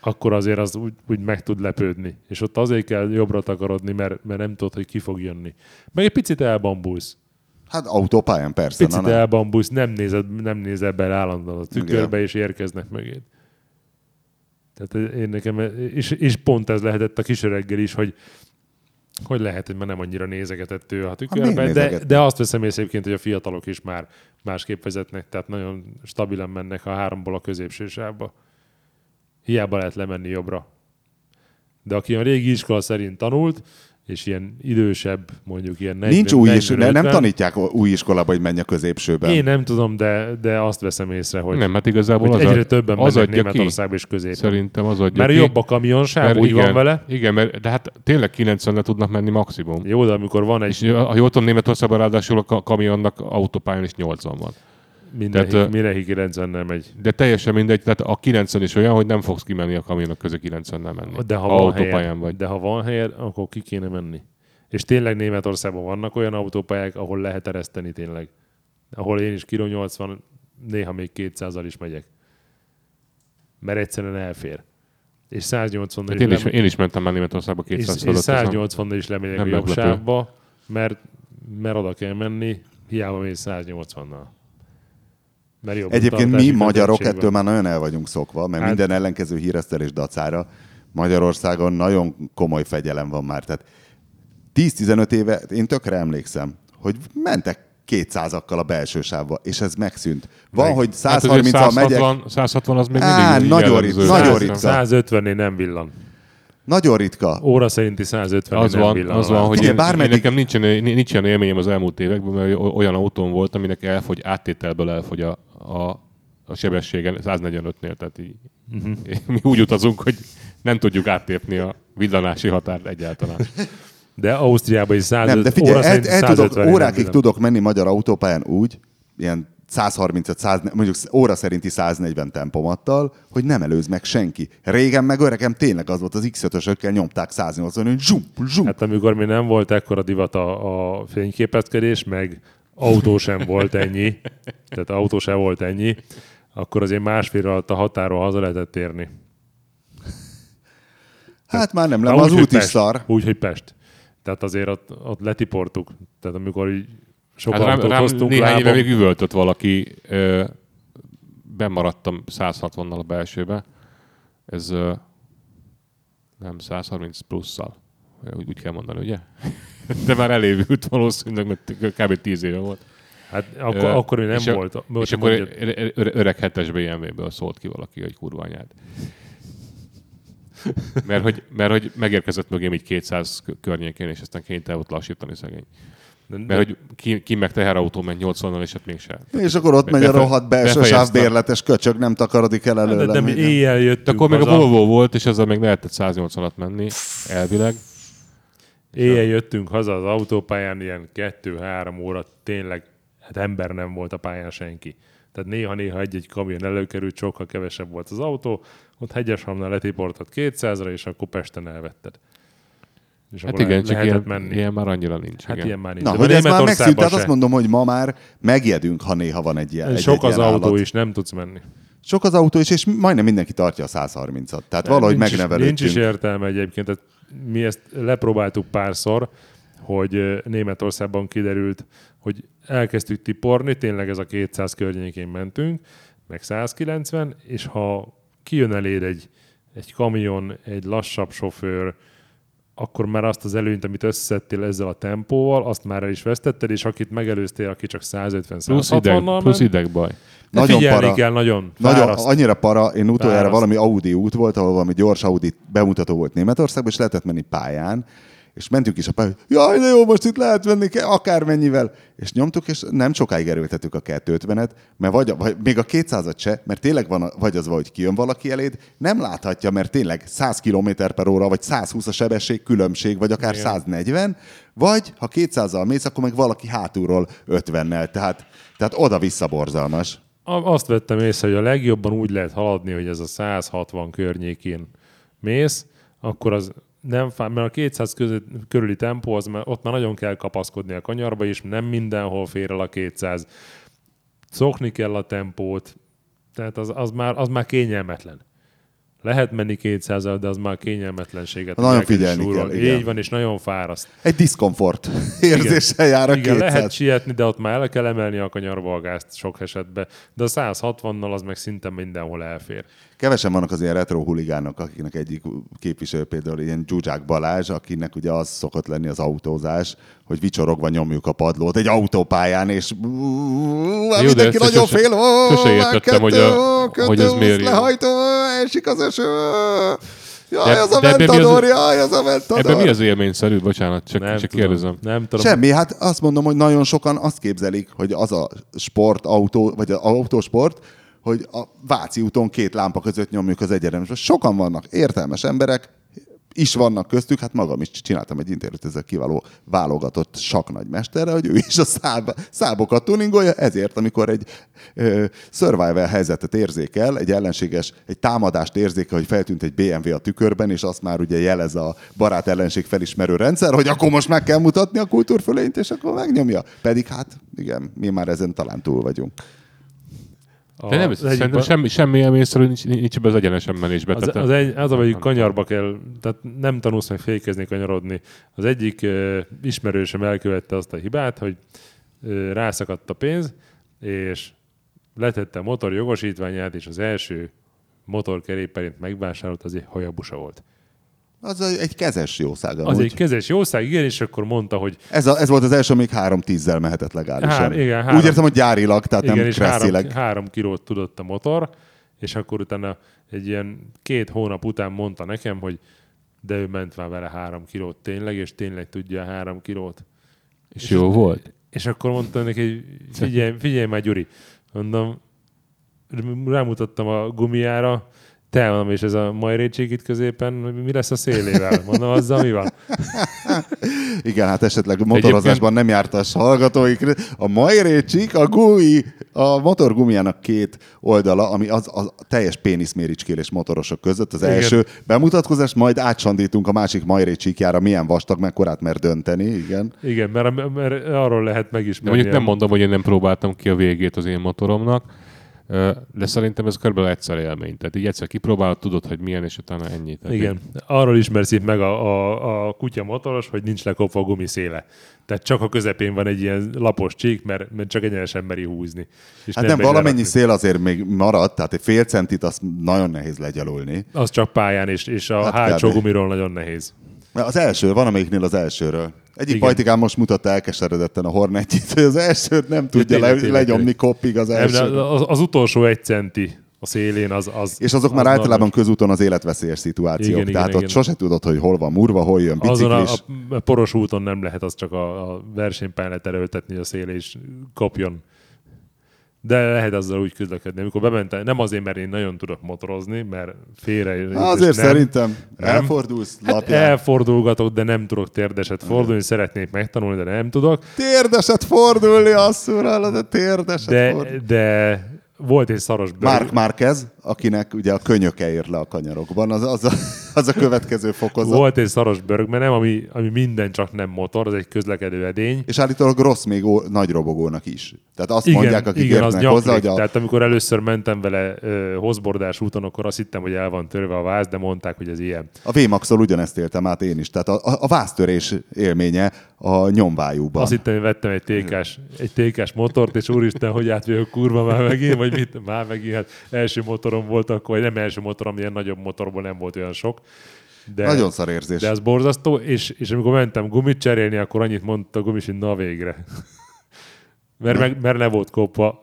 akkor azért az úgy, úgy meg tud lepődni. És ott azért kell jobbra takarodni, mert, mert nem tudod, hogy ki fog jönni. Meg egy picit elbambulsz. Hát autópályán persze. Picit na, nem. elbambulsz, nem nézed, nem nézel bele állandóan a tükörbe, és érkeznek mögéd. Tehát én nekem, és, és pont ez lehetett a kisöreggel is, hogy hogy lehet, hogy már nem annyira nézegetett ő a miért tükörbe, de, de azt veszem észre egyébként, hogy a fiatalok is már másképp vezetnek, tehát nagyon stabilan mennek a háromból a középső sávba. Hiába lehet lemenni jobbra. De aki a régi iskola szerint tanult, és ilyen idősebb, mondjuk ilyen 40, Nincs új is, 40, ne, nem 50, tanítják új iskolába, hogy menj a középsőben. Én nem tudom, de, de azt veszem észre, hogy, Nem, hát igazából hogy az, egyre a, többen az mennek. Németországba és középen. Szerintem az adja Mert ki. jobb a kamionsáv, Mert úgy igen, van vele. Igen, mert, de hát tényleg 90 tudnak menni maximum. Jó, de amikor van És egy ha jól tudom, Németországban ráadásul a ka- kamionnak autópályán is 80 van. Mindenki, tehát, ö, mindenki 90-nel megy. De teljesen mindegy, tehát a 90 is olyan, hogy nem fogsz kimenni a kamionok közé 90-nel menni. De ha, ha van helyed, vagy. de ha van helyed, akkor ki kéne menni. És tényleg Németországban vannak olyan autópályák, ahol lehet ereszteni tényleg. Ahol én is kiló 80, néha még 200-al is megyek. Mert egyszerűen elfér. És 180 Hát én, is, lem- én is mentem már Németországba és, 200 és aztán- 180 is lemegyek nem a jobb sávba, mert, mert oda kell menni, hiába mész 180-nal. Mert jobb Egyébként mi magyarok ettől már nagyon el vagyunk szokva, mert Hát- minden ellenkező híresztelés dacára Magyarországon nagyon komoly fegyelem van már. Tehát 10-15 éve, én tökre emlékszem, hogy mentek 200-akkal a belső sávba, és ez megszűnt. Van, Meg- hogy Hát azért 130-al megyek, 160, 160 az még Á, mindig nagyon ritka, nagyon ritka. 150-nél nem villan. Nagyon ritka. Óra szerinti 150 Az van, az van, hogy Figyelj, én, én, bármeddig- nekem nincsen, nincs ilyen élményem az elmúlt években, mert olyan autón volt, aminek elfogy, áttételből elfogy a, a, a sebességen 145-nél, tehát így, uh-huh. mi úgy utazunk, hogy nem tudjuk áttépni a villanási határt egyáltalán. De Ausztriában is 150 Nem, de figyelj, óra el, el tudok, 150 nem órákig tudok menni magyar autópályán úgy, ilyen 135, 100, mondjuk óra szerinti 140 tempomattal, hogy nem előz meg senki. Régen meg öregem tényleg az volt, az X5-ösökkel nyomták 180 hogy zsup, zsup. Hát amikor még nem volt ekkora divat a, a fényképezkedés, meg autó sem volt ennyi, tehát autó sem volt ennyi, akkor azért másfél alatt a határól haza lehetett érni. Hát már nem, nem az út is Pest. szar. Úgy, hogy Pest. Tehát azért ott, ott letiportuk. Tehát amikor így sok Hát rám, rám hoztunk néhány éve lábon, még üvöltött valaki ö, bemaradtam 160-nal a belsőbe. Ez ö, nem 130 plusszal. Úgy, úgy kell mondani, ugye? De már elévült valószínűleg, mert kb. 10 éve volt. Hát akkor, Ö, akkor ő nem és a- volt. Bocs, És akkor mondjad. ö- ö- ö- öreg hetes BMW-ből szólt ki valaki, hogy kurva anyád. Mert hogy, mert hogy megérkezett mögém így 200 k- környékén, és aztán kénytelen volt lassítani szegény. De- Mert hogy ki, ki meg teherautó ment 80-nal, és hát mégsem. És akkor ott Be- megy a rohadt belső sávbérletes köcsög, nem takarodik el de, de előlem. mi éjjel De jöttünk akkor még a Volvo volt, és ezzel még lehetett 180-at menni, elvileg. éjjel jöttünk haza az autópályán, ilyen kettő-három óra, tényleg, hát ember nem volt a pályán senki. Tehát néha-néha egy-egy kamion előkerült, sokkal kevesebb volt az autó, ott Hegyeshamnál letiportott 200-ra, és akkor Pesten elvetted. És Hát akkor igen, csak ilyen, menni. ilyen már annyira nincs. Hát igen. ilyen már nincs. Na, De hogy ez már megszűnt, tehát azt mondom, hogy ma már megjedünk, ha néha van egy ilyen egy, Sok egy az ilyen autó állat. is, nem tudsz menni. Sok az autó is, és majdnem mindenki tartja a 130-at. Tehát valahogy nincs is, megnevelődtünk. nincs is értelme egyébként. Tehát mi ezt lepróbáltuk párszor, hogy Németországban kiderült, hogy elkezdtük tiporni, tényleg ez a 200 környékén mentünk, meg 190, és ha kijön eléd egy, egy kamion, egy lassabb sofőr, akkor már azt az előnyt, amit összeszedtél ezzel a tempóval, azt már el is vesztetted, és akit megelőztél, aki csak 150 Plusz, ideg, 160 plusz idegbaj. De Nagyon para. kell, nagyon Nagyon, fáraszt. annyira para, én utoljára Fáraszt. valami Audi út volt, ahol valami gyors Audi bemutató volt Németországban, és lehetett menni pályán, és mentünk is a pályán, jaj, de jó, most itt lehet venni ke- akármennyivel. És nyomtuk, és nem sokáig erőltettük a 250-et, mert vagy, vagy még a 200-at se, mert tényleg van, a- vagy az, hogy kijön valaki eléd, nem láthatja, mert tényleg 100 km per óra, vagy 120 a sebesség különbség, vagy akár Igen. 140, vagy ha 200-al mész, akkor meg valaki hátulról 50-nel. Tehát, tehát oda-vissza borzalmas. Azt vettem észre, hogy a legjobban úgy lehet haladni, hogy ez a 160 környékén mész, akkor az nem fá, mert a 200 között, körüli tempó, az, már- ott már nagyon kell kapaszkodni a kanyarba, és nem mindenhol fér el a 200. Szokni kell a tempót, tehát az, az, már, az már kényelmetlen. Lehet menni 200 de az már kényelmetlenséget. Nagyon figyelni súrolni. kell, igen. Így van, és nagyon fáraszt. Egy diszkomfort érzéssel jár a Igen, 200. lehet sietni, de ott már el kell emelni a kanyarba a gázt sok esetben. De a 160-nal az meg szinte mindenhol elfér. Kevesen vannak az ilyen retro huligánok, akiknek egyik képviselő például ilyen Zsuzsák Balázs, akinek ugye az szokott lenni az autózás, hogy vicsorogva nyomjuk a padlót egy autópályán, és Jó, mindenki nagyon sose- fél, sose értettem, hogy a- kettő, hogy ez miért lehajtó, esik az eső. Jaj, De- az a de ebben mi az- mentador, jaj, az a mentador. Ebben mi az élményszerű? Bocsánat, csak, Nem csak tudom, kérdezem. Nem tudom. Semmi, hát azt mondom, hogy nagyon sokan azt képzelik, hogy az a sport, autó, vagy az autósport, hogy a Váci úton két lámpa között nyomjuk az egyeremes. Sokan vannak értelmes emberek, is vannak köztük, hát magam is csináltam egy interjút ezzel kiváló válogatott saknagymesterre, hogy ő is a száb, szábokat tuningolja, ezért, amikor egy ö, survival helyzetet érzékel, egy ellenséges, egy támadást érzékel, hogy feltűnt egy BMW a tükörben, és azt már ugye jelez a barát ellenség felismerő rendszer, hogy akkor most meg kell mutatni a kultúrfölényt, és akkor megnyomja. Pedig hát igen, mi már ezen talán túl vagyunk. A- De nem, az szerintem egyik- semmi, semmi élményszerű nincs, nincs ebbe az egyenesen menésbe. Az, Tehát az, egy, az, hogy kanyarba kell, tehát nem tanulsz meg fékezni, kanyarodni. Az egyik uh, ismerősöm elkövette azt a hibát, hogy uh, rászakadt a pénz, és letette a motor jogosítványát, és az első motorkerékperét megvásárolt, az egy hajabusa volt. Az egy kezes jószág. Az amúgy. egy kezes jószág, igen, és akkor mondta, hogy Ez, a, ez volt az első, még három tízzel mehetett legálisan. Hár- igen, három- Úgy értem, hogy gyárilag, tehát igen, nem és három, három kilót tudott a motor, és akkor utána egy ilyen két hónap után mondta nekem, hogy de ő ment már vele három kilót tényleg, és tényleg tudja a három kilót. és jó volt. És akkor mondta neki, hogy figyelj, figyelj már Gyuri, mondom, rámutattam a gumiára, te mondom, és ez a majrécsik itt középen, mi lesz a szélével? Mondom, azzal mi van? Igen, hát esetleg motorozásban nem jártas hallgatóik. A majrécsik, a gumi, a motor gumiának két oldala, ami az, az teljes péniszméricskélés motorosok között. Az Igen. első bemutatkozás, majd átsandítunk a másik majrécsikjára, milyen vastag, mekkorát mer dönteni. Igen. Igen, mert, mert arról lehet De megismerni. mondjuk nem mondom, hogy én nem próbáltam ki a végét az én motoromnak. De szerintem ez körülbelül egyszer élmény. Tehát így egyszer kipróbálod, tudod, hogy milyen, és utána ennyi. Tehát Igen. Arról ismersz itt meg a, a, a kutya motoros, hogy nincs lekopva a gumiszéle. Tehát csak a közepén van egy ilyen lapos csík, mert, mert csak egyenesen meri húzni. És Hát nem, megy valamennyi lerakni. szél azért még maradt, tehát egy fél centit azt nagyon nehéz legyalulni. Az csak pályán, és, és a Hát hát hátsó kb. gumiról nagyon nehéz. Az első, van amelyiknél az elsőről. Egyik Igen. pajtikám most mutatta elkeseredetten a Hornetit, hogy az elsőt nem tudja tényleg, le, lenyomni koppig az első. az, az utolsó egy centi a szélén, az... az És azok az már általában nagyon- közúton az életveszélyes szituációk. Igen, igen, tehát ott igen. sose tudod, hogy hol van murva, hol jön Azon a, biciklis. a, poros úton nem lehet, az csak a, a versenypályán hogy a szél és kopjon. De lehet azzal úgy közlekedni. Amikor bementem, nem azért, mert én nagyon tudok motorozni, mert félre... Azért nem, szerintem Nem. elfordulsz, Hát elfordulgatok, de nem tudok térdeset fordulni, szeretnék megtanulni, de nem tudok. Térdeset fordulni, asszúr, hallod, a térdeset De, fordulni. de volt egy szaros bőr. Mark Márquez, akinek ugye a könyöke ér le a kanyarokban, az, az, a, az a következő fokozat. Volt egy szaros börgmenem, ami, ami minden csak nem motor, az egy közlekedő edény. És állítólag rossz még ó, nagy robogónak is. Tehát azt igen, mondják, akik igen, az nyaklik. hozzá, hogy a, Tehát amikor először mentem vele ö, hozbordás úton, akkor azt hittem, hogy el van törve a váz, de mondták, hogy ez ilyen. a VMAX-ol ugyanezt éltem át én is. Tehát a, a, a váztörés élménye a nyomvájúban. Azt hittem, hogy vettem egy tékás, egy tékás motort, és úristen, hogy átvék kurva már megint, vagy mit, már megint, hát első motorom volt akkor, vagy nem első motorom, ilyen nagyobb motorból nem volt olyan sok. De, Nagyon szar érzés. De az borzasztó, és, és amikor mentem gumit cserélni, akkor annyit mondta a gumis, hogy na végre. mert, meg, mert le volt kopva,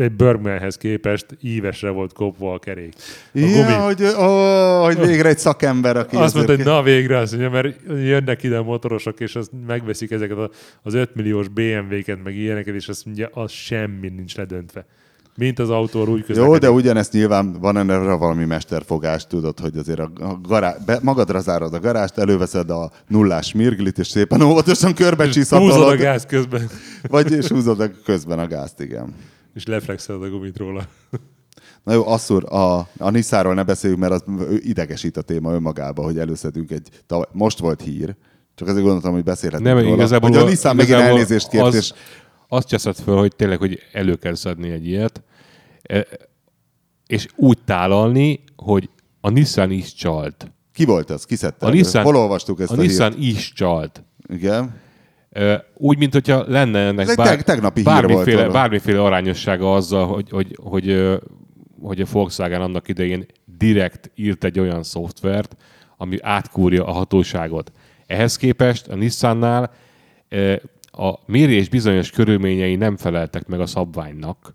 egy Bergmanhez képest ívesre volt kopva a kerék. A gumi. Ja, hogy, ó, hogy végre egy szakember, aki Azt mondta, hogy na végre, azt mondja, mert jönnek ide a motorosok, és azt megveszik ezeket a- az 5 milliós BMW-ket, meg ilyeneket, és azt mondja, az semmi nincs ledöntve. Mint az autó úgy Jó, közlekedik. de ugyanezt nyilván van erre valami mesterfogás, tudod, hogy azért a, gará, be, magadra zárod a garást, előveszed a nullás mirglit, és szépen óvatosan körbe Húzod a gáz közben, vagy és húzod a közben a gázt, igen. És leflexeled a gumit róla. Na jó, asszur, a, a Nissáról ne beszéljünk, mert az idegesít a téma önmagába, hogy előszedünk egy, tavaly, most volt hír, csak azért gondoltam, hogy beszélhetünk Nem, róla. igazából, hogy a Nissan megint elnézést kért, az, és Azt cseszed föl, hogy tényleg, hogy elő kell szedni egy ilyet, e, és úgy tálalni, hogy a Nissan is csalt. ki volt ez? Ki szedte A? Nissan, Hol olvastuk ezt a a, Nissan hírt? is csalt. Igen. Úgy, mint hogyha lenne ennek Ez teg- tegnapi hír volt bármiféle, bármiféle arányossága azzal, hogy, hogy, hogy, hogy a Volkswagen annak idején direkt írt egy olyan szoftvert, ami átkúrja a hatóságot. Ehhez képest a Nissannál a mérés bizonyos körülményei nem feleltek meg a szabványnak.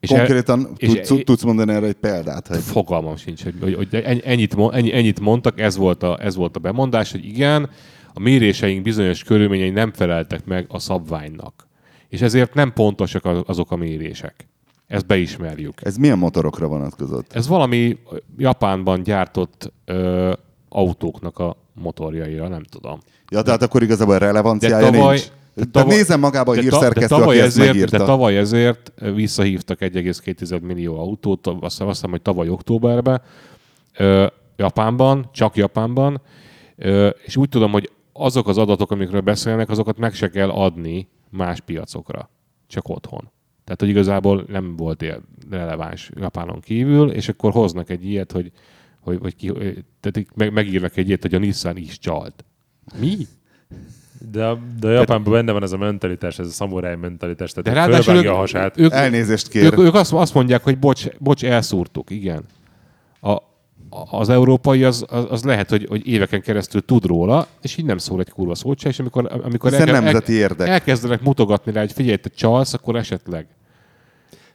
És Konkrétan és tudsz, e- tudsz mondani erre egy példát? Hogy... Fogalmam sincs, hogy, hogy, hogy ennyi- ennyit, ennyi, ennyit mondtak, ez volt, a, ez volt a bemondás, hogy igen, a méréseink bizonyos körülményei nem feleltek meg a szabványnak. És ezért nem pontosak az- azok a mérések. Ezt beismerjük. Ez milyen motorokra vonatkozott? Ez valami Japánban gyártott ö, autóknak a motorjaira, nem tudom. Ja, tehát akkor igazából De relevanciája tavaly, nincs. De Tehát nézem magába a de hírszerkesztő, de tavaly ezért, megírta. De tavaly ezért visszahívtak 1,2 millió autót, azt hiszem, azt hiszem, hogy tavaly októberben, Japánban, csak Japánban, és úgy tudom, hogy azok az adatok, amikről beszélnek, azokat meg se kell adni más piacokra, csak otthon. Tehát, hogy igazából nem volt ilyen releváns Japánon kívül, és akkor hoznak egy ilyet, hogy, hogy, hogy ki, tehát meg, megírnak egy ilyet, hogy a Nissan is csalt. Mi? De, a- de a Japánban benne van ez a mentalitás, ez a szamuráj mentalitás, tehát De ráadásul ők, a hasát. ők, Elnézést kér. ők, ők azt, azt mondják, hogy bocs, bocs, elszúrtuk, igen. A, az európai az, az, az lehet, hogy, hogy éveken keresztül tud róla, és így nem szól egy kurva szót se, és amikor, amikor elke- nemzeti érdek. elkezdenek mutogatni rá, hogy figyelj, te csalsz, akkor esetleg.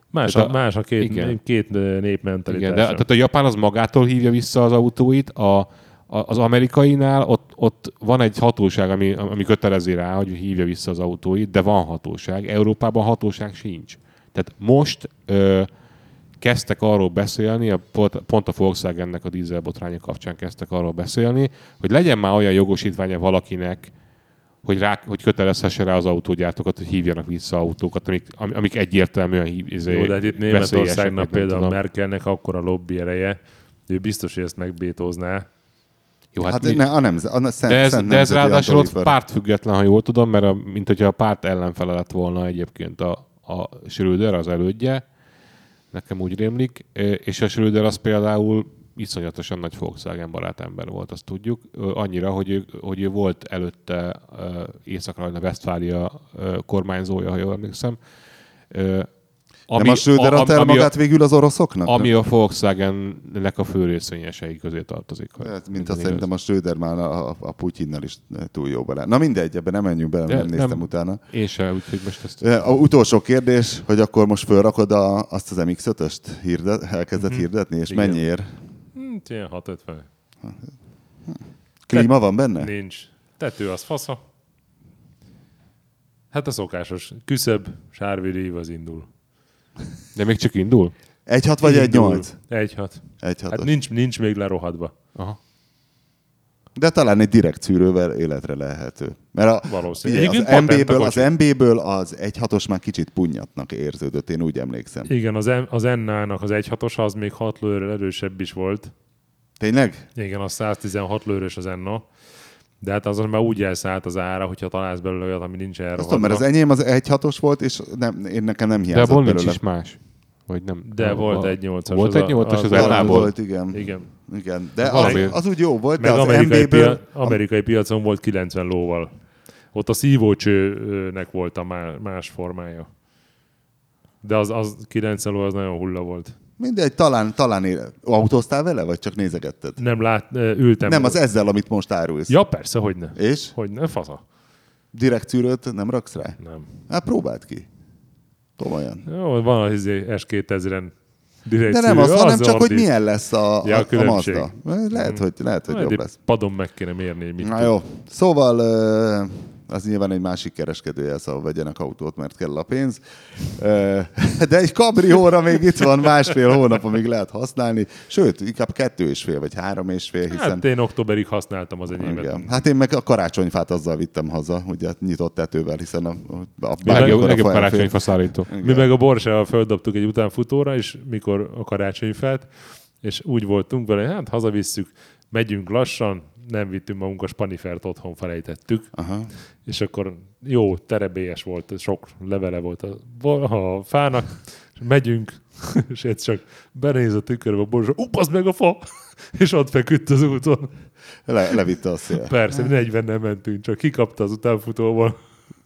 Más, a, a- más a két, igen. két nép mentalitása. Igen, de, tehát a japán az magától hívja vissza az autóit, a, az amerikainál ott, ott van egy hatóság, ami, ami kötelezi rá, hogy hívja vissza az autóit, de van hatóság. Európában hatóság sincs. Tehát most ö, kezdtek arról beszélni, a, pont, a Volkswagennek a dízelbotránya kapcsán kezdtek arról beszélni, hogy legyen már olyan jogosítványa valakinek, hogy, rá, hogy kötelezhesse rá az autógyártókat, hogy hívjanak vissza autókat, amik, am- amik egyértelműen hív, izé, Jó, de hát itt Németországnak például tudom. Merkelnek akkora lobby ereje, ő biztos, hogy ezt megbétózná. Jó, Hát, hát, mi, ne, a nemze, a szent, de ez, szent de ez ráadásul ott pártfüggetlen, ha jól tudom, mert a, mint hogyha a párt ellenfele lett volna egyébként a, a Schröder, az elődje, nekem úgy rémlik, és a Schröder az például iszonyatosan nagy Volkswagen barát ember volt, azt tudjuk. Annyira, hogy ő, hogy ő volt előtte ö, Észak-Rajna Westfália kormányzója, ha jól emlékszem. Ami, nem a Schröder adta el ami, magát végül az oroszoknak? ami a Volkswagen-nek a fő részvényesei közé tartozik. Hát, mint azt szerintem a Schröder már a, a, a Putyinnal is túl jó bele. Na mindegy, ebben nem menjünk bele, De nem néztem nem. utána. Én sem, úgyhogy most ezt... A utolsó kérdés, hogy akkor most fölrakod a, azt az MX-5-öst, hirdet, elkezdett Mhm. hirdetni, és Igen. mennyiért? Hm, ilyen 650. Klíma van benne? Nincs. Tető az fasza. Hát a szokásos. Küszöb, sárvidív az indul. De még csak indul? 1.6 vagy Indul. 1.8? 1.6. 1.6. Hát nincs, nincs még lerohadva. Aha. De talán egy direkt szűrővel életre lehető. Mert a, Valószínű. ugye, Egyébként az MB-ből, az. MB-ből az 1.6-os már kicsit punnyatnak érződött, én úgy emlékszem. Igen, az, M- az Ennának az 1.6-os az még 6 lőrrel erősebb is volt. Tényleg? Igen, az 116 lőrös az Enna. De hát azon már úgy elszállt az ára, hogyha találsz belőle olyat, ami nincs Azt tudom, mert az enyém az 1.6-os volt, és nem, én nekem nem De hiányzott abból nincs belőle. is más. Vagy nem? De A- volt a- egy 8-as. Volt az egy a- 8-as az az- Ennából? volt, igen. Igen. igen. De az, az, úgy jó volt, de az amerikai, pia- amerikai piacon volt 90 lóval. Ott a szívócsőnek volt a má- más formája. De az, az 90 ló az nagyon hulla volt. Mindegy, talán, talán él... autóztál vele, vagy csak nézegetted? Nem lát, ültem. Nem, az ezzel, amit most árulsz. Ja, persze, hogy ne. És? Hogy ne, fasza. Direkt szűrőt nem raksz rá? Nem. Hát próbáld ki. Komolyan. Jó, van az izé S2000-en direkt De nem szűrő, az, hanem csak, hogy milyen lesz a, Ja, a a. Mazda. Lehet, hogy, lehet, hogy Majd jobb lesz. Padon meg kéne mérni, hogy mit Na jó. Szóval az nyilván egy másik kereskedője, szóval vegyenek autót, mert kell a pénz. Ö, De egy kabrióra még itt van másfél hónap, amíg lehet használni. Sőt, inkább kettő és fél, vagy három és fél, hiszen... Hát én októberig használtam az enyémet. Igen. Hát én meg a karácsonyfát azzal vittem haza, ugye nyitott tetővel, hiszen a, a, a bármikor a folyam karácsonyfa szállító. Mi meg a Borsával földobtuk egy utánfutóra, és mikor a karácsonyfát, és úgy voltunk vele, hát hazavisszük, megyünk lassan, nem vittünk magunk a spanifert otthon felejtettük, Aha. és akkor jó, terebélyes volt, sok levele volt a, a fának, és megyünk, és ez csak benéz a tükörbe a borzsa, upasz meg a fa, és ott feküdt az úton. Le, levitte a szél. Persze, 40 nem mentünk, csak kikapta az utánfutóból.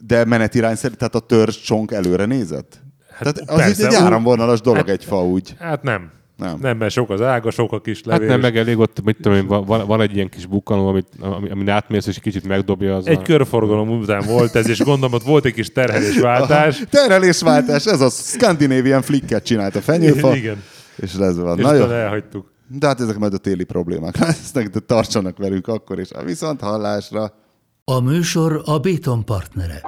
De menetirány szerint, tehát a törzs csonk előre nézett? Hát tehát az persze, egy áramvonalas dolog hát- egy fa úgy. Hát nem. Nem. Nem, mert sok az ága, sok a kis Hát levél. nem, meg elég ott, mit tudom én, van, van- egy ilyen kis bukkanó, amit, ami, amin átmész, és egy kicsit megdobja az Egy a... körforgalom után volt ez, és gondolom, ott volt egy kis terhelésváltás. Terelésváltás, ez a Scandinavian flicket csinált a fenyőfa, Igen. és ez van. És Na jó, elhagytuk. de hát ezek majd a téli problémák lesznek, de tartsanak velünk akkor is. A viszont hallásra. A műsor a Béton partnere.